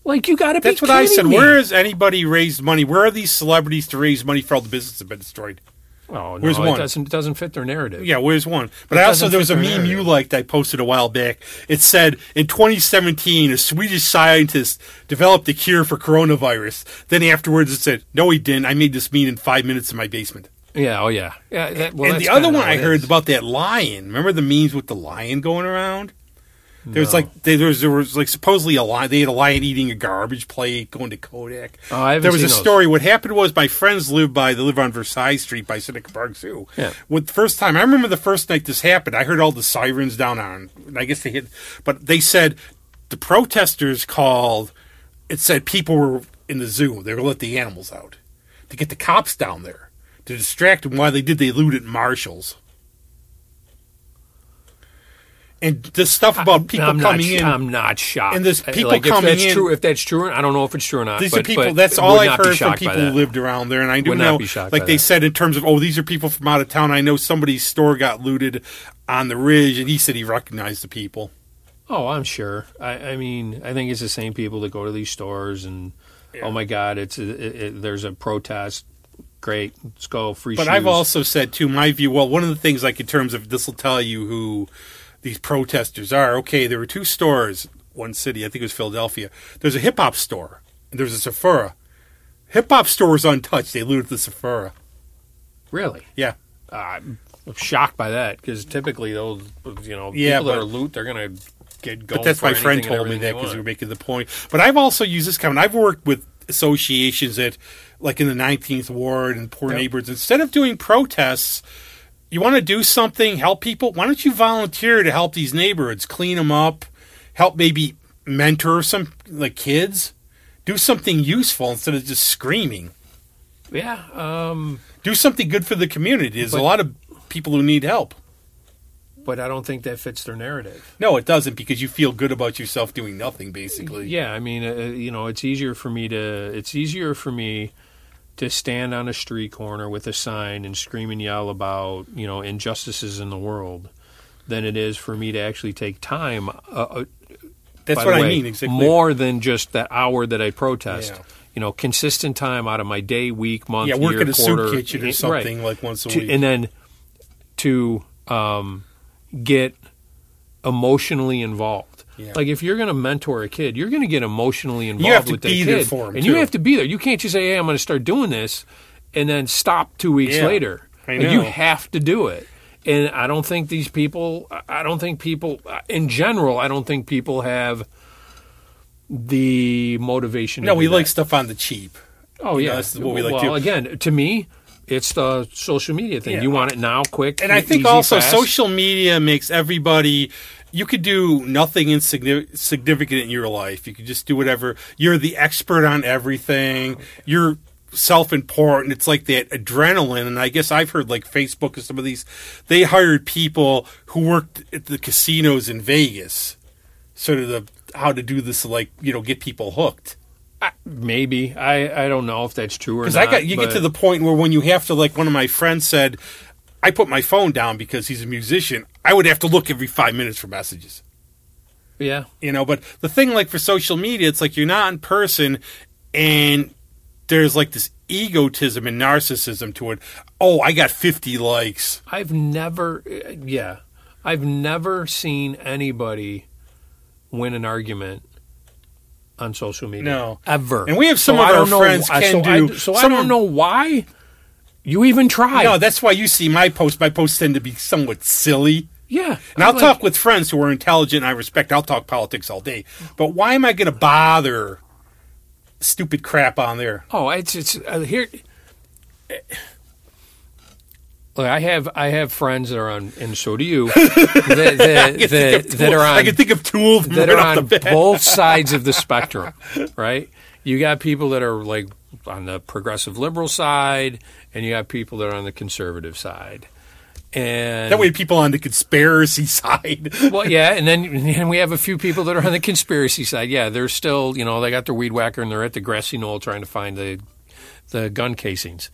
Like, you got to be That's what I said. me. Where has anybody raised money? Where are these celebrities to raise money for all the businesses that have been destroyed? Oh, no, Where's it doesn't it doesn't fit their narrative. Yeah, where's one? But It I also there was a meme you liked I posted a while back. It said in 2017 a Swedish scientist developed a cure for coronavirus. Then afterwards it said, "No, he didn't. I made this meme in five minutes in my basement." Yeah, oh yeah. Yeah, that, well, and the other one I heard about that lion. Remember the memes with the lion going around? There was No. like there was there was like supposedly a lion. They had a lion eating a garbage plate going to Kodak. Oh, I haven't there was a those. story. What happened was my friends live by they live on Versailles Street by Seneca Park Zoo. Yeah. With the first time I remember the first night this happened, I heard all the sirens down on. I guess they hit, but they said the protesters called. It said people were in the zoo. They were gonna let the animals out to get the cops down there to distract them. While they did, they looted Marshalls. And this stuff about people I'm coming not, in. I'm not shocked. And there's Uh, people like, coming if that's in- True, if that's true, I don't know if it's true or not. These but, are people. that's all I've heard from people who lived around there, and I do Would not know. be shocked like they that. said in terms of, oh, these are people from out of town. I know somebody's store got looted on the ridge, and he said he recognized the people. Oh, I'm sure. I, I mean, I think it's the same people that go to these stores and oh my God, it's it, it, there's a protest. Great, let's go free. But shoes. I've also said too, my view. Well, one of the things, like in terms of this, will tell you who these protesters are. Okay, there were two stores, one city. I think it was Philadelphia. There's a hip hop store, and there's a Sephora. Hip hop store was untouched. They looted the Sephora. really. Yeah. Uh, I'm shocked by that because typically those, you know, Yeah, people that are loot, they're gonna get going. But that's my friend told me that because we were making the point. But I've also used this comment. I've worked with associations that, like in the 19th Ward and Poor Yep. Neighbors, instead of doing protests, you want to do something, help people. Why don't you volunteer to help these neighborhoods, clean them up, help maybe mentor some like kids, do something useful instead of just screaming. Yeah, um, Do something good for the community. There's But- a lot of people who need help. but I don't think that fits their narrative. No, it doesn't because you feel good about yourself doing nothing, basically. Yeah, I mean, uh, you know, it's easier for me to it's easier for me to stand on a street corner with a sign and scream and yell about you know injustices in the world than it is for me to actually take time. Uh, uh, That's what the I mean, exactly. More than just that hour that I protest. Yeah. You know, consistent time out of my day, week, month, Yeah, work year, at a soup quarter, kitchen or right. something like once a To- week. and then to um, get emotionally involved. Yeah. Like if you're going to mentor a kid, you're going to get emotionally involved have to with be that there kid, and you have to be there. You can't just say, "Hey, I'm going to start doing this," and then stop two weeks Yeah, later. Like, you have to do it. And I don't think these people. I don't think people, in general, I don't think people have the motivation. no, we do like stuff on the cheap. Oh you yeah, know, that's what we like well, to again, to me, it's the social media thing. Yeah. You want it now, quick, And I think easy, also fast. social media makes everybody. You could do nothing insignificant in your life. You could just do whatever. You're the expert on everything. You're self-important. It's like that adrenaline. And I guess I've heard like Facebook and some of these. They hired people who worked at the casinos in Vegas, sort of the how to do this, like you know, get people hooked. Maybe I I don't know if that's true or Because. I got you get to the point where when you have to like one of my friends said, I put my phone down because he's a musician. I would have to look every five minutes for messages. yeah. You know, but the thing like for social media, it's like you're not in person and there's like this egotism and narcissism to it. Oh, I got 50 likes. I've never, yeah, I've never seen anybody win an argument on social media. No. ever. And we have some So of I our know- friends can so I, do- so I don't know why you even try. No, that's why you see my posts. My posts tend to be somewhat silly. yeah, And I'll I'm like, talk with friends who are intelligent and I respect. I'll talk politics all day. But why am I going to bother stupid crap on there? Oh, it's it's uh, here. Look, I have I have friends that are on, and so do you, that, that, I that, that are on I can think of two of them that right are on both sides of the spectrum, right? You got people that are like on the progressive liberal side, and you have people that are on the conservative side. And That way, people on the conspiracy side. well, yeah, and then and we have a few people that are on the conspiracy side. Yeah, they're still, you know, they got their weed whacker and they're at the grassy knoll trying to find the the gun casings.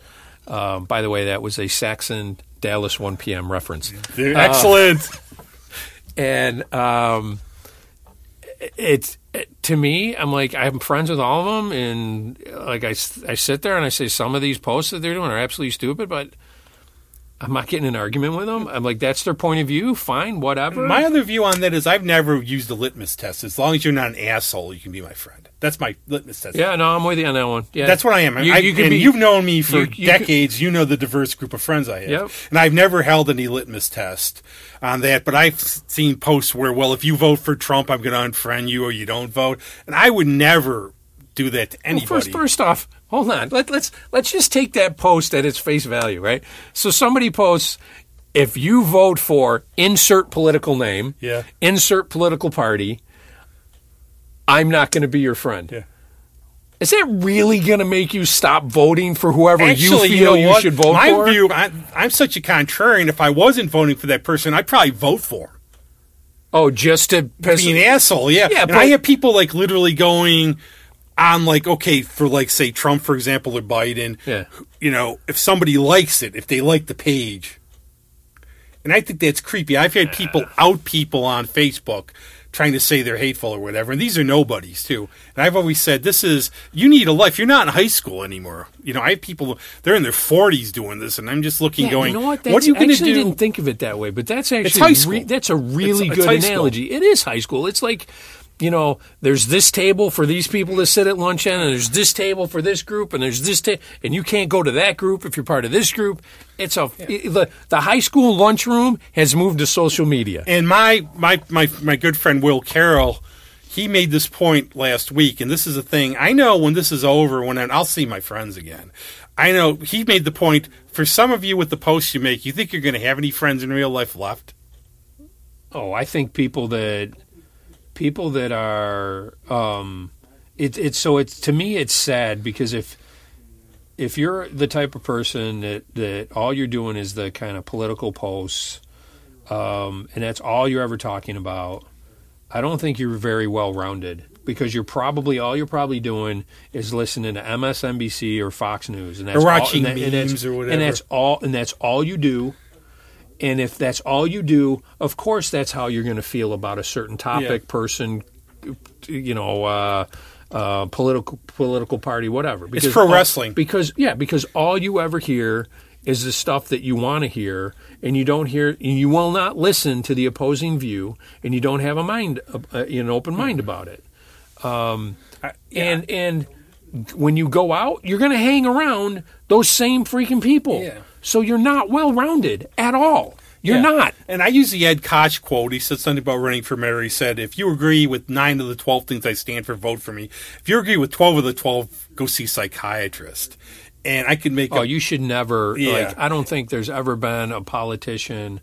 Um, by the way, that was a Saxon Dallas 1 p.m. reference. Excellent. and um, it's to me, I'm like I'm friends with all of them, and like I, I sit there and I say some of these posts that they're doing are absolutely stupid, but I'm not getting an argument with them. I'm like that's their point of view, fine, whatever. My other view on that is I've never used a litmus test. As long as you're not an asshole, you can be my friend. That's my litmus test. yeah, no, I'm with you on that one. Yeah, That's what I am. You, I, you and be, you've known me for you- you could- decades. you know the diverse group of friends I have. Yep. And I've never held any litmus test on that. But I've seen posts where, well, if you vote for Trump, I'm going to unfriend you or you don't vote. And I would never do that to Well, anybody. first, first off, hold on. Let, let's let's just take that post at its face value, right? So somebody posts, if you vote for insert political name, Yeah. insert political party, I'm not going to be your friend. Yeah. Is that really going to make you stop voting for whoever Actually, you feel know you, should vote My for? view, I, I'm such a contrarian. If I wasn't voting for that person, I'd probably vote for him. oh, just to piss Be an asshole, yeah. Yeah, but- I have people like literally going on like, okay, for like say Trump, for example, or Biden. Yeah. You know, if somebody likes it, if they like the page, and I think that's creepy. I've had people out people on Facebook trying to say they're hateful or whatever, and these are nobodies too. And I've always said this is you need a life. You're not in high school anymore. You know, I have people they're in their 40s doing this, and I'm just looking, Yeah, going, you know what? what are you going to actually do? didn't think of it that way, but that's actually high school. re- that's a really It's- it's good school. analogy. It is high school. It's like, you know, there's this table for these people to sit at lunch in, and there's this table for this group, and there's this table, and you can't go to that group if you're part of this group. It's a the the high school lunchroom has moved to social media. And my my my my good friend Will Carroll, he made this point last week, and this is a thing. I know when this is over, when I- I'll see my friends again. I know he made the point. For some of you with the posts you make, you think you're going to have any friends in real life left? Oh, I think people that people that are um it, it's so it's to me it's sad because if if you're the type of person that that all you're doing is the kind of political posts um, and that's all you're ever talking about, I don't think you're very well rounded because you're probably all you're probably doing is listening to MSNBC or Fox News, and that's Or watching all, and that- and memes that's- or whatever. and that's all, and that's all you do. And if that's all you do, of course, that's how you're going to feel about a certain topic, Yeah. person, you know, uh, uh, political political party, whatever. because pro all- wrestling. Because yeah, because all you ever hear is the stuff that you want to hear, and you don't hear, and you will not listen to the opposing view, and you don't have a mind, uh, an open mind about it. Um, and and when you go out, you're going to hang around those same freaking people. Yeah. So you're not well rounded at all. You're Yeah. not. And I use the Ed Koch quote. He said something about running for mayor. He said, "If you agree with nine of the twelve things I stand for, vote for me. If you agree with twelve of the twelve, go see a psychiatrist." And I could make. Oh, a, you should never. Yeah. Like, I don't think there's ever been a politician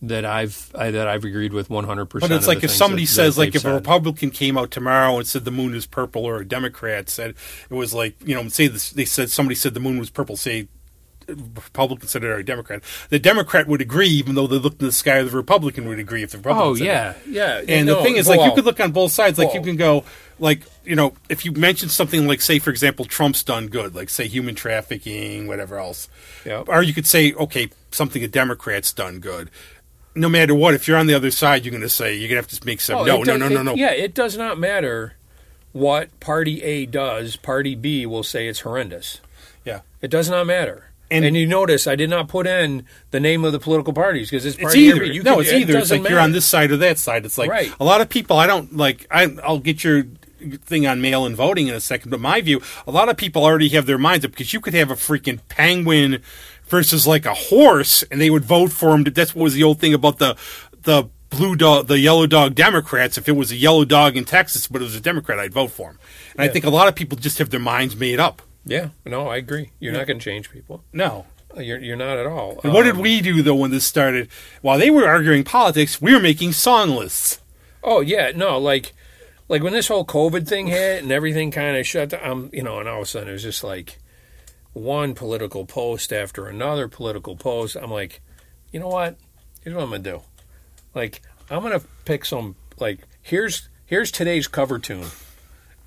that I've I, that I've agreed with 100. percent But it's like if somebody says, like, if a Republican came out tomorrow and said the moon is purple, or a Democrat said it was like, you know, say this, they said somebody said the moon was purple, say Republican senator or Democrat, the Democrat would agree, even though they looked in the sky, the Republican would agree if the Republican. Oh it. yeah, yeah. And No, the thing is, like, you could look on both sides. Like, you can go, like, you know, if you mention something like, say, for example, Trump's done good, like, say, human trafficking, whatever else. Yep. Or you could say, okay, something a Democrat's done good. No matter what, if you're on the other side, you're going to say, you're going to have to make some. Oh, no, it no, no, no, it- no. Yeah, it does not matter what Party A does. Party B will say it's horrendous. Yeah. It does not matter. And, And- you notice I did not put in the name of the political parties because it's It's either. You no, can- it's it either. It's like you're on this side or that side. It's like Right. a lot of people. I don't like. I, I'll get your thing on mail-in voting in a second, but my view, a lot of people already have their minds up because you could have a freaking penguin versus like a horse, and they would vote for him. That's what was the old thing about the the blue dog, the yellow dog Democrats. If it was a yellow dog in Texas, but it was a Democrat, I'd vote for him. And I think a lot of people just have their minds made up. Yeah, no, I agree. You're not going to change people. No. You're you're not at all. And what did Um, we do though when this started? While they were arguing politics, we were making song lists. Oh yeah, no, like like when this whole COVID thing hit and everything kind of shut down, um, you know, and all of a sudden it was just like one political post after another political post. I'm like, you know what? Here's what I'm gonna do. Like, I'm gonna pick some like here's here's today's cover tune.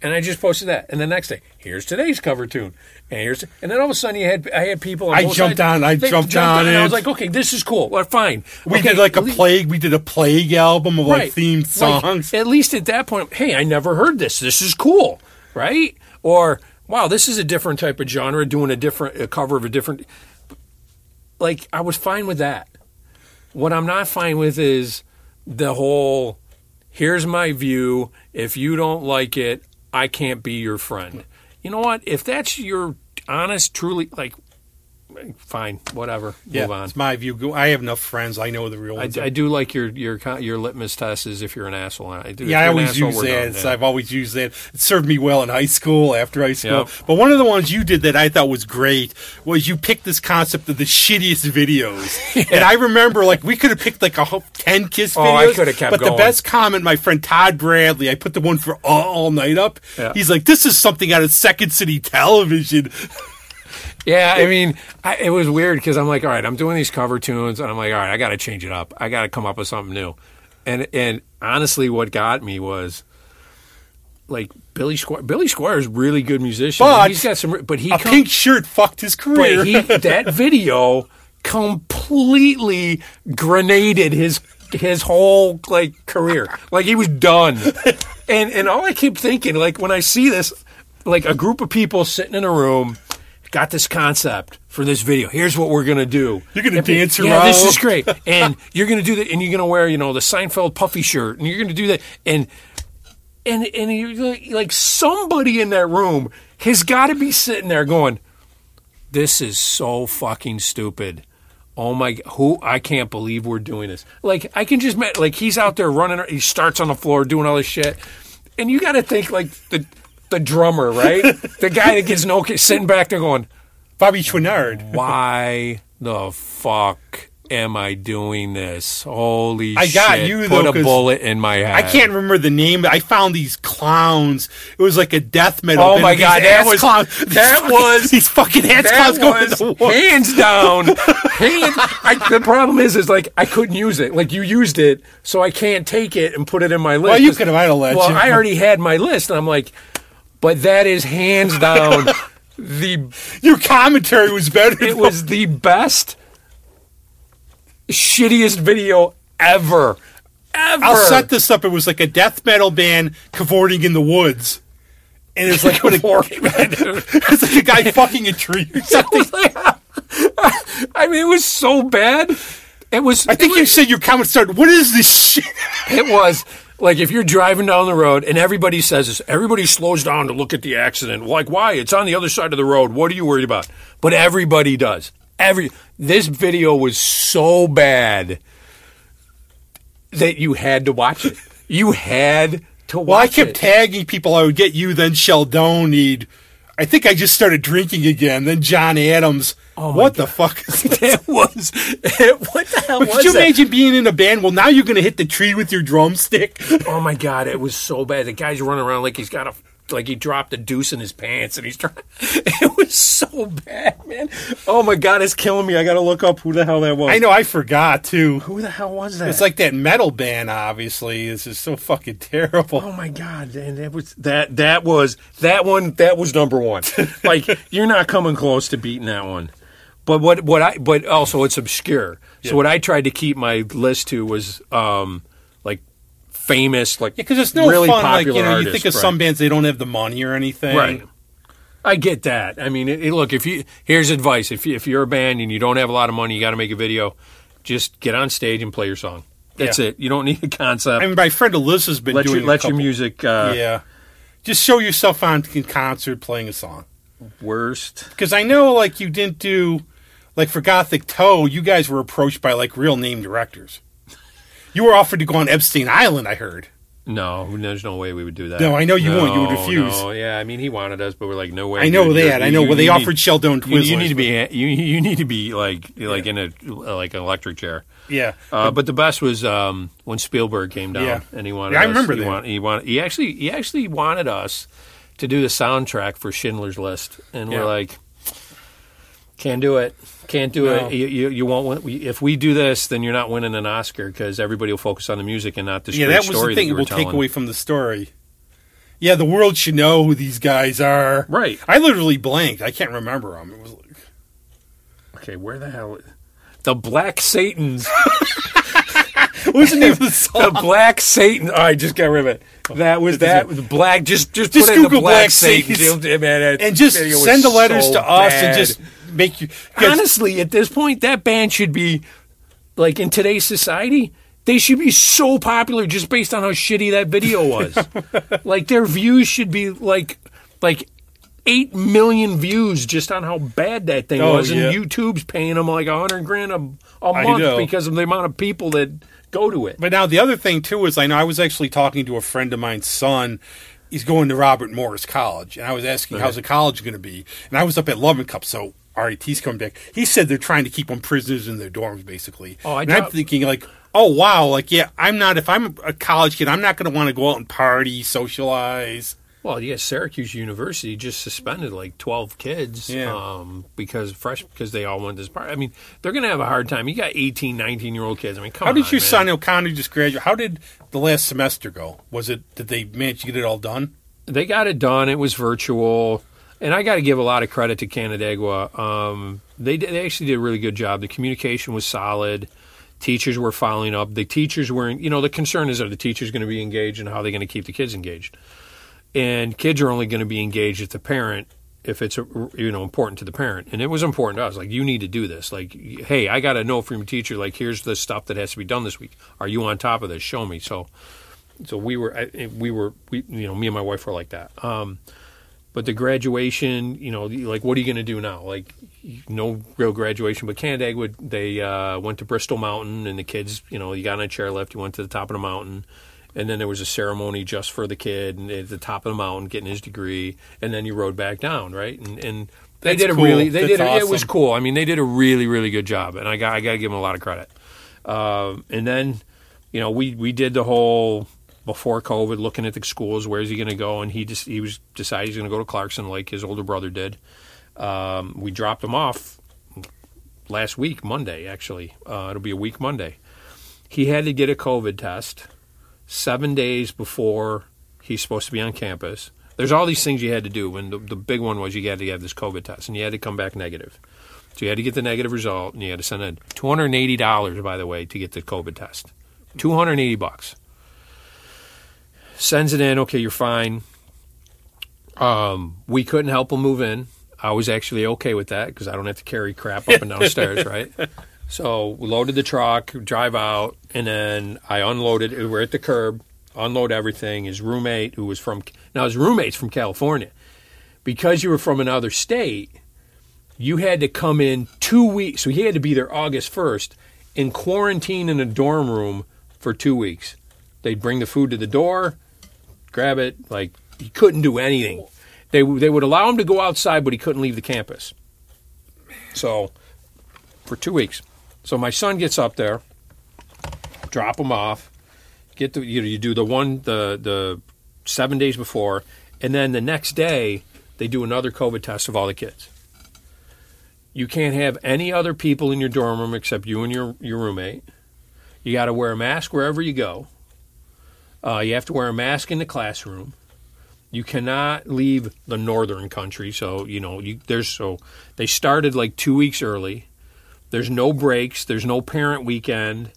And I just posted that, and the next day, here's today's cover tune, and here's, and then all of a sudden, you had I had people. On I jumped sides. on- I They jumped on and I was like, okay, this is cool. Well, fine. We Okay, did like a least- plague. We did a plague album of like right. themed Like, songs. at least at that point, hey, I never heard this. This is cool, right? Or wow, this is a different type of genre, doing a different a cover of a different. Like I was fine with that. What I'm not fine with is the whole. Here's my view. If you don't like it, I can't be your friend. You know what? If that's your honest, truly like, fine, whatever. yeah, Move on. it's my view. I have enough friends. I know the real I, ones. I do like your your your litmus test is if you're an asshole. I do. Yeah, I always use that. done, yeah. I've always used that. It served me well in high school, after high school. Yep. But one of the ones you did that I thought was great was you picked this concept of the shittiest videos. And I remember, like, we could have picked like a 10 Kiss Oh, videos. I could have kept But the best comment, my friend Todd Bradley, I put the one for All, all Night Up. Yeah. He's like, this is something out of Second City Television. Yeah, I mean, I, it was weird because I'm like, all right, I'm doing these cover tunes, and I'm like, all right, I got to change it up. I got to come up with something new. And and honestly, what got me was like Billy Squier. Billy Squier is really good musician. But he's got some, but he A come- pink shirt fucked his career. but he that video completely grenaded his his whole like career. Like he was done. And and all I keep thinking, like when I see this, like a group of people sitting in a room, got this concept for this video. Here's what we're gonna do. You're gonna And- dance Yeah, this is great. And you're gonna do that, and you're gonna wear, you know, the Seinfeld puffy shirt, and you're gonna do that, and and and you're like, somebody in that room has got to be sitting there going, "This is so fucking stupid." Oh my! Who I can't believe we're doing this. Like I can just like he's out there running. He starts on the floor doing all this shit, and you got to think like the the drummer, right? the guy that gets no sitting back there going, Bobby Chouinard. "Why the fuck am I doing this? Holy I got shit. you, Put though, a bullet in my head. I can't remember the name. I found these clowns. It was like a death metal. Oh my God, that was- clowns. that These fucking- was- these fucking ass clowns going to war. hands down. Hands, I, the problem is, is like I couldn't use it. Like you used it, so I can't take it and put it in my list. Well, you could have. I'd have let Well, you. I already had my list, and I'm like, but that is hands down the. Your commentary was better. It though. was the best, shittiest video ever. Ever. I'll set this up. It was like a death metal band cavorting in the woods. And it's like, what a, it's like a guy fucking a tree or something. I mean, it was so bad. It was. I think you said your comment started, what is this shit? It was like if you're driving down the road and everybody says this, everybody slows down to look at the accident. Like, why? It's on the other side of the road. What are you worried about? But everybody does. Every this video was so bad that you had to watch it. You had to watch Well, I kept it. tagging people. I would get you, then Sheldon. He'd, I think I just started drinking again. Then John Adams. Oh my what the fuck is this? it was. It, what the hell Could was you that? imagine being in a band? Well, now you're going to hit the tree with your drumstick. Oh my god, it was so bad. The guy's running around like he's got a like he dropped a deuce in his pants and he's trying. It was so bad, man. Oh my god, it's killing me. I got to look up who the hell that was. I know. I forgot too. Who the hell was that? It's like that metal band. Obviously, this is so fucking terrible. Oh my god, and that was that that was that one that was number one. like you're not coming close to beating that one. But what what I but also it's obscure. So Yeah. what I tried to keep my list to was um famous like Yeah, because it's no really fun. Like popular you know, you think of right. some bands they don't have the money or anything. Right. I get that. I mean, it, it- look, if you here's advice: if you, if you're a band and you don't have a lot of money, you got to make a video. Just get on stage and play your song. That's Yeah. it. You don't need a concept. I mean, my friend Alyssa's been let doing. your, a let your music uh, Yeah. Just show yourself on in concert playing a song. worst. Because I know, like, you didn't do, like, for Gothic Toad, you guys were approached by, like, real name directors. You were offered to go on Epstein Island, I heard. No, there's no way we would do that. No, I know you wouldn't. You would refuse. No, yeah, I mean, he wanted us, but we're like, no way. I know dude. that. I know. you- well, they offered need- Sheldon You, Twizzlers. you need to be you, you need to be like like in a like an electric chair. Yeah. Uh, but the best was um, when Spielberg came down Yeah. and he wanted. Yeah, I remember he that. He wanted. He actually. He actually wanted us to do the soundtrack for Schindler's List, and Yeah. we're like, can't do it. Can't do No. it. You, you, you won't. Win. If we do this, then you're not winning an Oscar because everybody will focus on the music and not the yeah, that was the thing that we'll take away from the story. Yeah, the world should know who these guys are. Right. I literally blanked. I can't remember them. It was like, Okay, where the hell? The Black Satans. what was the name of the song? the? Black Satan. Oh, I just got rid of it. That was that. Black. Just just, Just put in the Google Black, Black Satan. Man, that and just send the letters so to us and just make you. honestly, at this point, that band should be like in today's society. They should be so popular just based on how shitty that video was. like their views should be like like eight million views just on how bad that thing Oh, was, and yeah. YouTube's paying them like a hundred grand a month because of the amount of people that go to it. But now the other thing too is I know I was actually talking to a friend of mine's son. He's going to Robert Morris College, and I was asking how's the college going to be, and I was up at Loving Cup, so RIT's coming back. He said they're trying to keep them prisoners in their dorms, basically. Oh, I and I'm thinking like, oh wow, like yeah, I'm not. If I'm a college kid, I'm not going to want to go out and party, socialize. Well, yeah, Syracuse University just suspended like twelve kids, Yeah. um, because fresh because they all went this part. I mean, they're going to have a hard time. You got 18, 19 year old kids. I mean, come on. How on. did your man. son O'Connor just graduate? How did the last semester go? Was it did they manage to get it all done? They got it done. It was virtual, and I got to give a lot of credit to Canandaigua. Um, they they actually did a really good job. The communication was solid. Teachers were following up. The teachers were, you know, the concern is are the teachers going to be engaged and how are they're going to keep the kids engaged. And kids are only going to be engaged if the parent, if it's you know important to the parent. And it was important to us. Like you need to do this. Like, hey, I got a note from your teacher. Like, here's the stuff that has to be done this week. Are you on top of this? Show me. So so we were we were we you know me and my wife were like that um but the graduation you know like what are you going to do now like no real graduation but canandaigua they uh, went to bristol mountain and the kids you know you got on a chairlift you went to the top of the mountain and then there was a ceremony just for the kid and at the top of the mountain getting his degree and then you rode back down right and and They That's did a cool. really. They That's did. A, It was cool. I mean, they did a really, really good job, and I got I got to give them a lot of credit. Um, and then, you know, we we did the whole before COVID, looking at the schools. Where's he going to go? And he just he was decided he's going to go to Clarkson, like his older brother did. Um, we dropped him off last week, Monday. Actually, uh, it'll be a week Monday. He had to get a COVID test seven days before he's supposed to be on campus. There's all these things you had to do, and the, the big one was you had to have this COVID test, and you had to come back negative. So you had to get the negative result, and you had to send in two hundred and eighty dollars, by the way, to get the COVID test. Two hundred and eighty bucks. Sends it in. Okay, you're fine. Um, we couldn't help him move in. I was actually okay with that because I don't have to carry crap up and down stairs, right? So we loaded the truck, drive out, and then I unloaded. We're at the curb, unload everything. His roommate, who was from now, his roommate's from California. Because you were from another state, you had to come in two weeks. So he had to be there August first and quarantine in a dorm room for two weeks. They'd bring the food to the door, grab it. Like he couldn't do anything. They they would allow him to go outside, but he couldn't leave the campus. So for two weeks. So my son gets up there, drop him off, get the you know you do the one the the seven days before, and then the next day they do another COVID test of all the kids. You can't have any other people in your dorm room except you and your your roommate. You got to wear a mask wherever you go. Uh, you have to wear a mask in the classroom. You cannot leave the northern country. So you know you, there's so they started like two weeks early. There's no breaks. There's no parent weekend.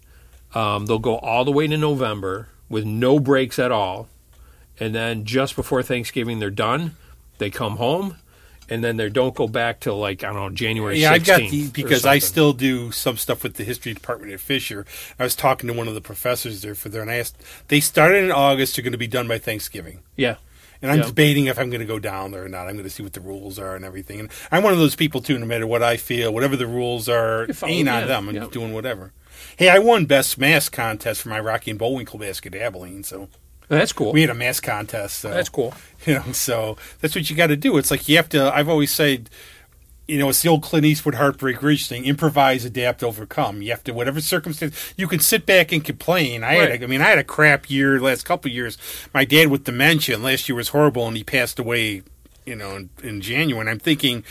Um, they'll go all the way to November with no breaks at all, and then just before Thanksgiving they're done. They come home, and then they don't go back till like I don't know January. Yeah, I've got 16th the because I still do some stuff with the history department at Fisher. I was talking to one of the professors there for there, and I asked. They started in August. They're going to be done by Thanksgiving. yeah. And I'm Yeah. debating if I'm going to go down there or not. I'm going to see what the rules are and everything. And I'm one of those people too. No matter what I feel, whatever the rules are, ain't on them. I'm yeah. doing whatever. Hey, I won best mask contest for my Rocky and Bullwinkle basket at Abilene. So That's cool. we had a mask contest. So. That's cool. You know, so that's what you got to do. It's like you have to. I've always said, you know, it's the old Clint Eastwood Heartbreak Ridge thing: improvise, adapt, overcome. You have to, whatever circumstance, you can sit back and complain. I had, Right. a, I mean, I had a crap year last couple of years. My dad with dementia, and last year was horrible, and he passed away. You know, in, in January. And I'm thinking.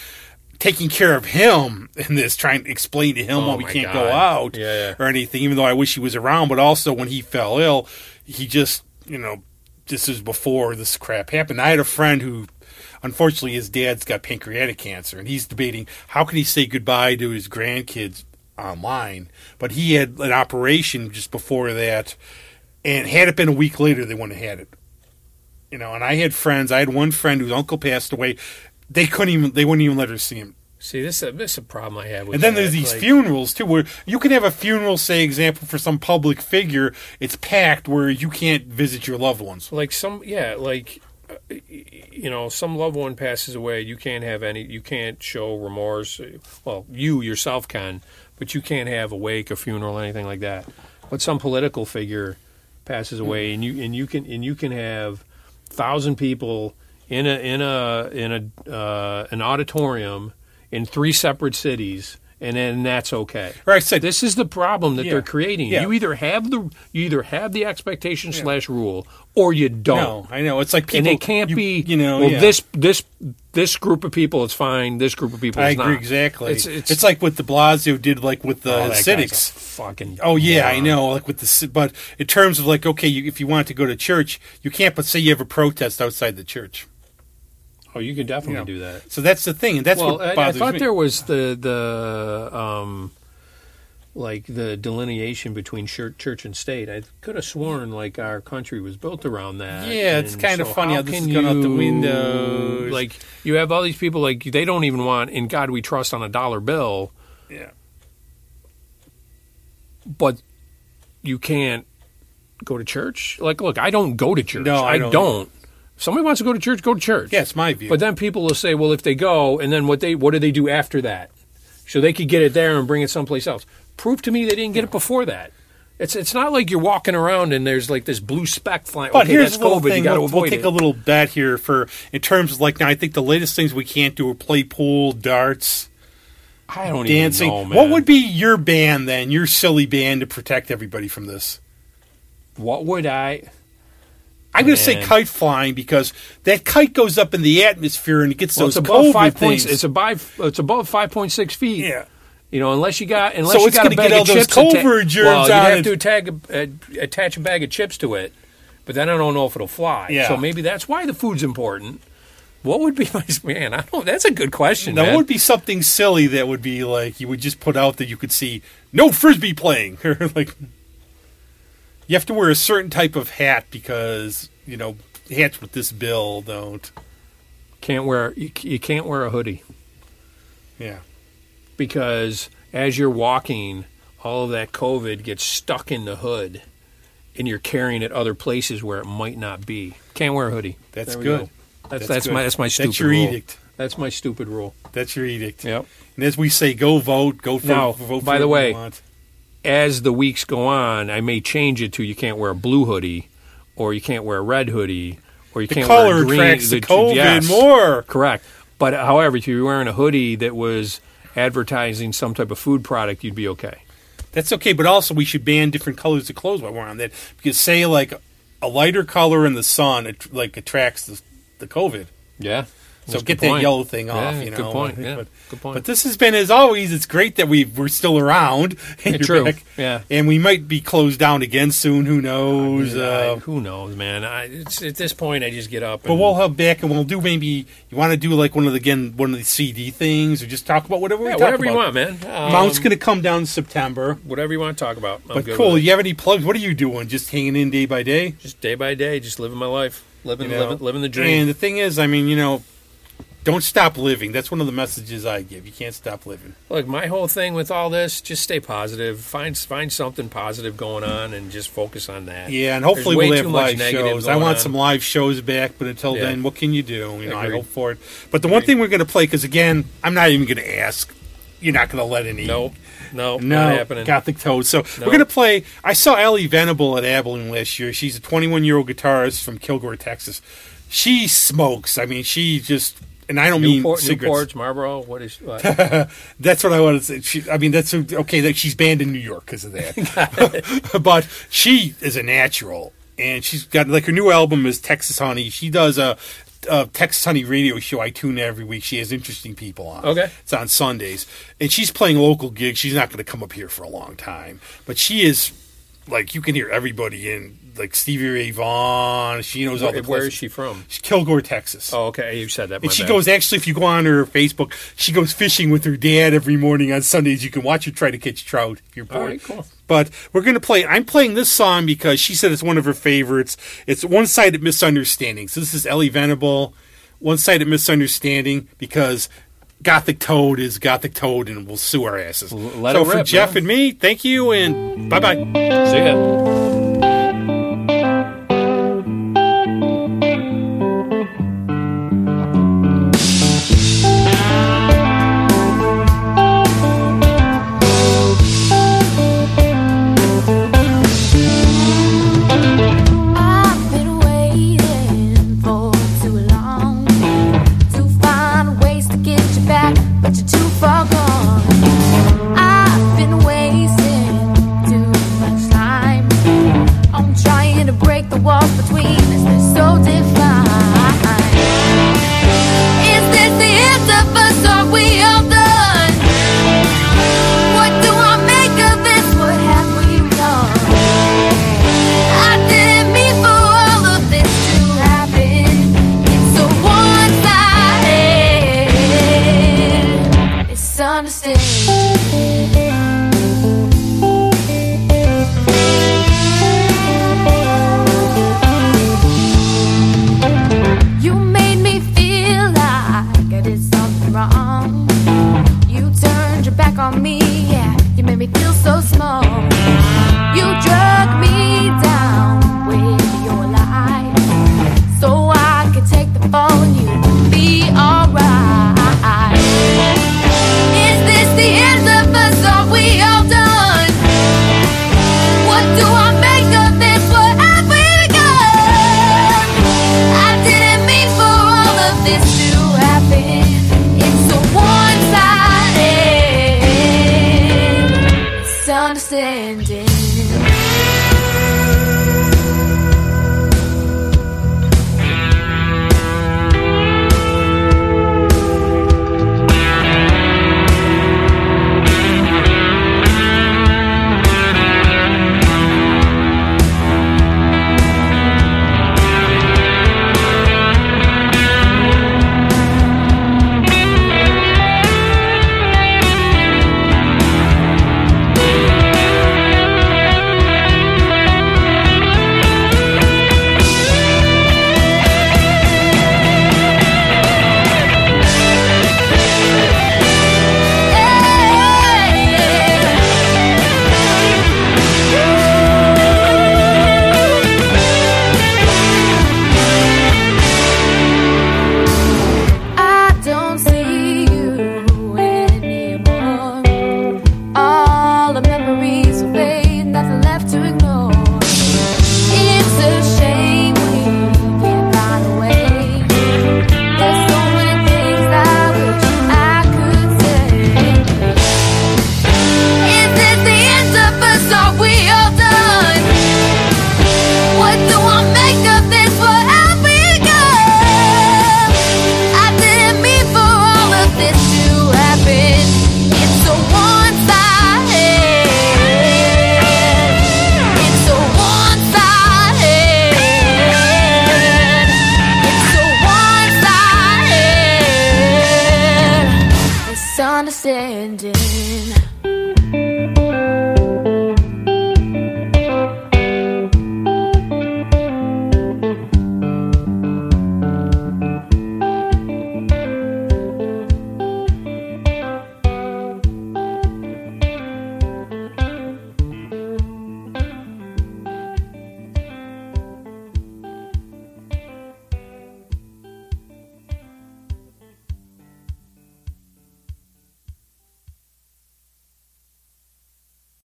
Taking care of him in this, trying to explain to him Oh why we can't go out Yeah, yeah. or anything, even though I wish he was around. But also, when he fell ill, he just, you know, this is before this crap happened. I had a friend who, unfortunately, his dad's got pancreatic cancer, and he's debating how can he say goodbye to his grandkids online. But he had an operation just before that, and had it been a week later, they wouldn't have had it. You know, and I had friends. I had one friend whose uncle passed away. They couldn't even. They wouldn't even let her see him. See, this is a, this is a problem I have with And then that. there's these Like, funerals too, where you can have a funeral, say, example for some public figure. It's packed where you can't visit your loved ones. like some yeah like uh, you know some loved one passes away you can't have any you can't show remorse well you yourself can but you can't have a wake a funeral anything like that but some political figure passes away and you and you can and you can have thousand people in a in a in a uh, an auditorium in three separate cities and then that's okay Right. So this is the problem that Yeah. they're creating. Yeah. You either have the you either have the expectation slash rule or you don't. no, I know it's like people. and it can't you- be you know, well yeah. this this this group of people is fine. This group of people I is agree not. exactly. It's, It's, it's, like what De Blasio did, like with the oh, Hasidics. Fucking Oh yeah, I know. Like with the, but in terms of like, okay, you, if you want to go to church, you can't. But say you have a protest outside the church. Oh, you can definitely You know. do that. So that's the thing, and that's well, what I, I thought me. there was the the um like the delineation between church, church and state. I could have sworn like our country was built around that. Yeah, it's And kinda funny how how this is going out the you- windows. Like you have all these people like they don't even want "In God We Trust" on a dollar bill, yeah. but you can't go to church. Like, look, I don't go to church. No, I I, don't don't. If somebody wants to go to church, go to church. Yeah, it's my view. But then people will say, well, if they go, and then what they what do they do after that? So they could get it there and bring it someplace else. Prove to me they didn't get it before that. It's it's not like you're walking around and there's like this blue speck flying. But okay, here's that's a little COVID. thing. We'll, we'll take it. a little bet here for in terms of like now. I think the latest things we can't do are play pool, darts, I don't dancing. even know, what would be your ban then? Your silly ban to protect everybody from this? what would I? I'm going to say kite flying because that kite goes up in the atmosphere and it gets Well, those it's above five things. points. It's above. It's above five point six feet. yeah. You know, unless you got unless So you it's got a bag get all of those chips. atta- germs well, you'd have to attach a, uh, attach a bag of chips to it, but then I don't know if it'll fly. Yeah. So maybe that's why the food's important. What would be my man? I don't. That's a good question. That man. would be something silly that would be like you would just put out that you could see no frisbee playing or like you have to wear a certain type of hat because you know hats with this bill don't. can't wear you, you can't wear a hoodie Yeah. because as you're walking, all of that COVID gets stuck in the hood, and you're carrying it other places where it might not be. Can't wear a hoodie. That's good. go. That's that's, good. my that's my stupid That's your rule. edict. That's my stupid rule. That's your edict. Yep. And as we say, go vote. Go for. Now, vote by for the way. As the weeks go on, I may change it to you can't wear a blue hoodie, or you can't wear a red hoodie, or you the can't color wear a green. attracts the the- COVID yes, more. Correct. But however, if you're wearing a hoodie that was advertising some type of food product, you'd be okay. That's okay, but also we should ban different colors of clothes while we're on that because say like a lighter color in the sun, it like attracts the, the COVID. Yeah. So get that point. yellow thing off. Yeah, you know. good point. But, Yeah, but, good point. but this has been as always. It's great that we we're still around. And true. back. Yeah. And we might be closed down again soon. Who knows? I- uh, who knows, man? I, it's, at this point, I just get up. but we'll have back and we'll do maybe you want to do like one of the again one of the CD things or just talk about whatever we yeah, talk whatever you want, man. Um, Mount's going to come down in September. whatever you want to talk about. I'm But good cool. You have any plugs? What are you doing? Just hanging in day by day? Just day by day, just living my life, living, You know? living, living the dream. And the thing is, I mean, you know, don't stop living. That's one of the messages I give. You can't stop living. Look, my whole thing with all this, just stay positive. Find find something positive going on, and just focus on that. Yeah, and hopefully we'll have live shows. I want on. some live shows back, but until Yeah. then, what can you do? You know, I hope for it. But the one thing we're going to play, because again, I'm not even going to ask. You're not going to let any. Nope, nope, No, happening. Gothic Toad. So No. we're going to play. I saw Ally Venable at Abilene last year. She's a 21 year old guitarist from Kilgore, Texas. She smokes. I mean, she just. And I don't mean Newport, cigarettes. Newports, Marlboro. What is? What? That's what I want to say. She, I mean, that's okay. That she's banned in New York because of that. but she is a natural, and she's got like her new album is Texas Honey. She does a, a Texas Honey radio show. I tune in every week. She has interesting people on. Okay. it's on Sundays, and she's playing local gigs. She's not going to come up here for a long time, but she is like you can hear everybody in like Stevie Ray Vaughan. She knows all the. Where is she from? She's Kilgore, Texas. Oh, okay. You said that. And she bad. goes actually if you go on her Facebook, she goes fishing with her dad every morning on Sundays. You can watch her try to catch trout if you're bored. right, cool. But we're gonna play I'm playing this song because she said it's one of her favorites. It's one sided misunderstanding. So this is Ally Venable, one sided misunderstanding because Gothic Toad is Gothic Toad and we'll sue our asses. let so for rip, Jeff man. and me, thank you and bye bye. See ya.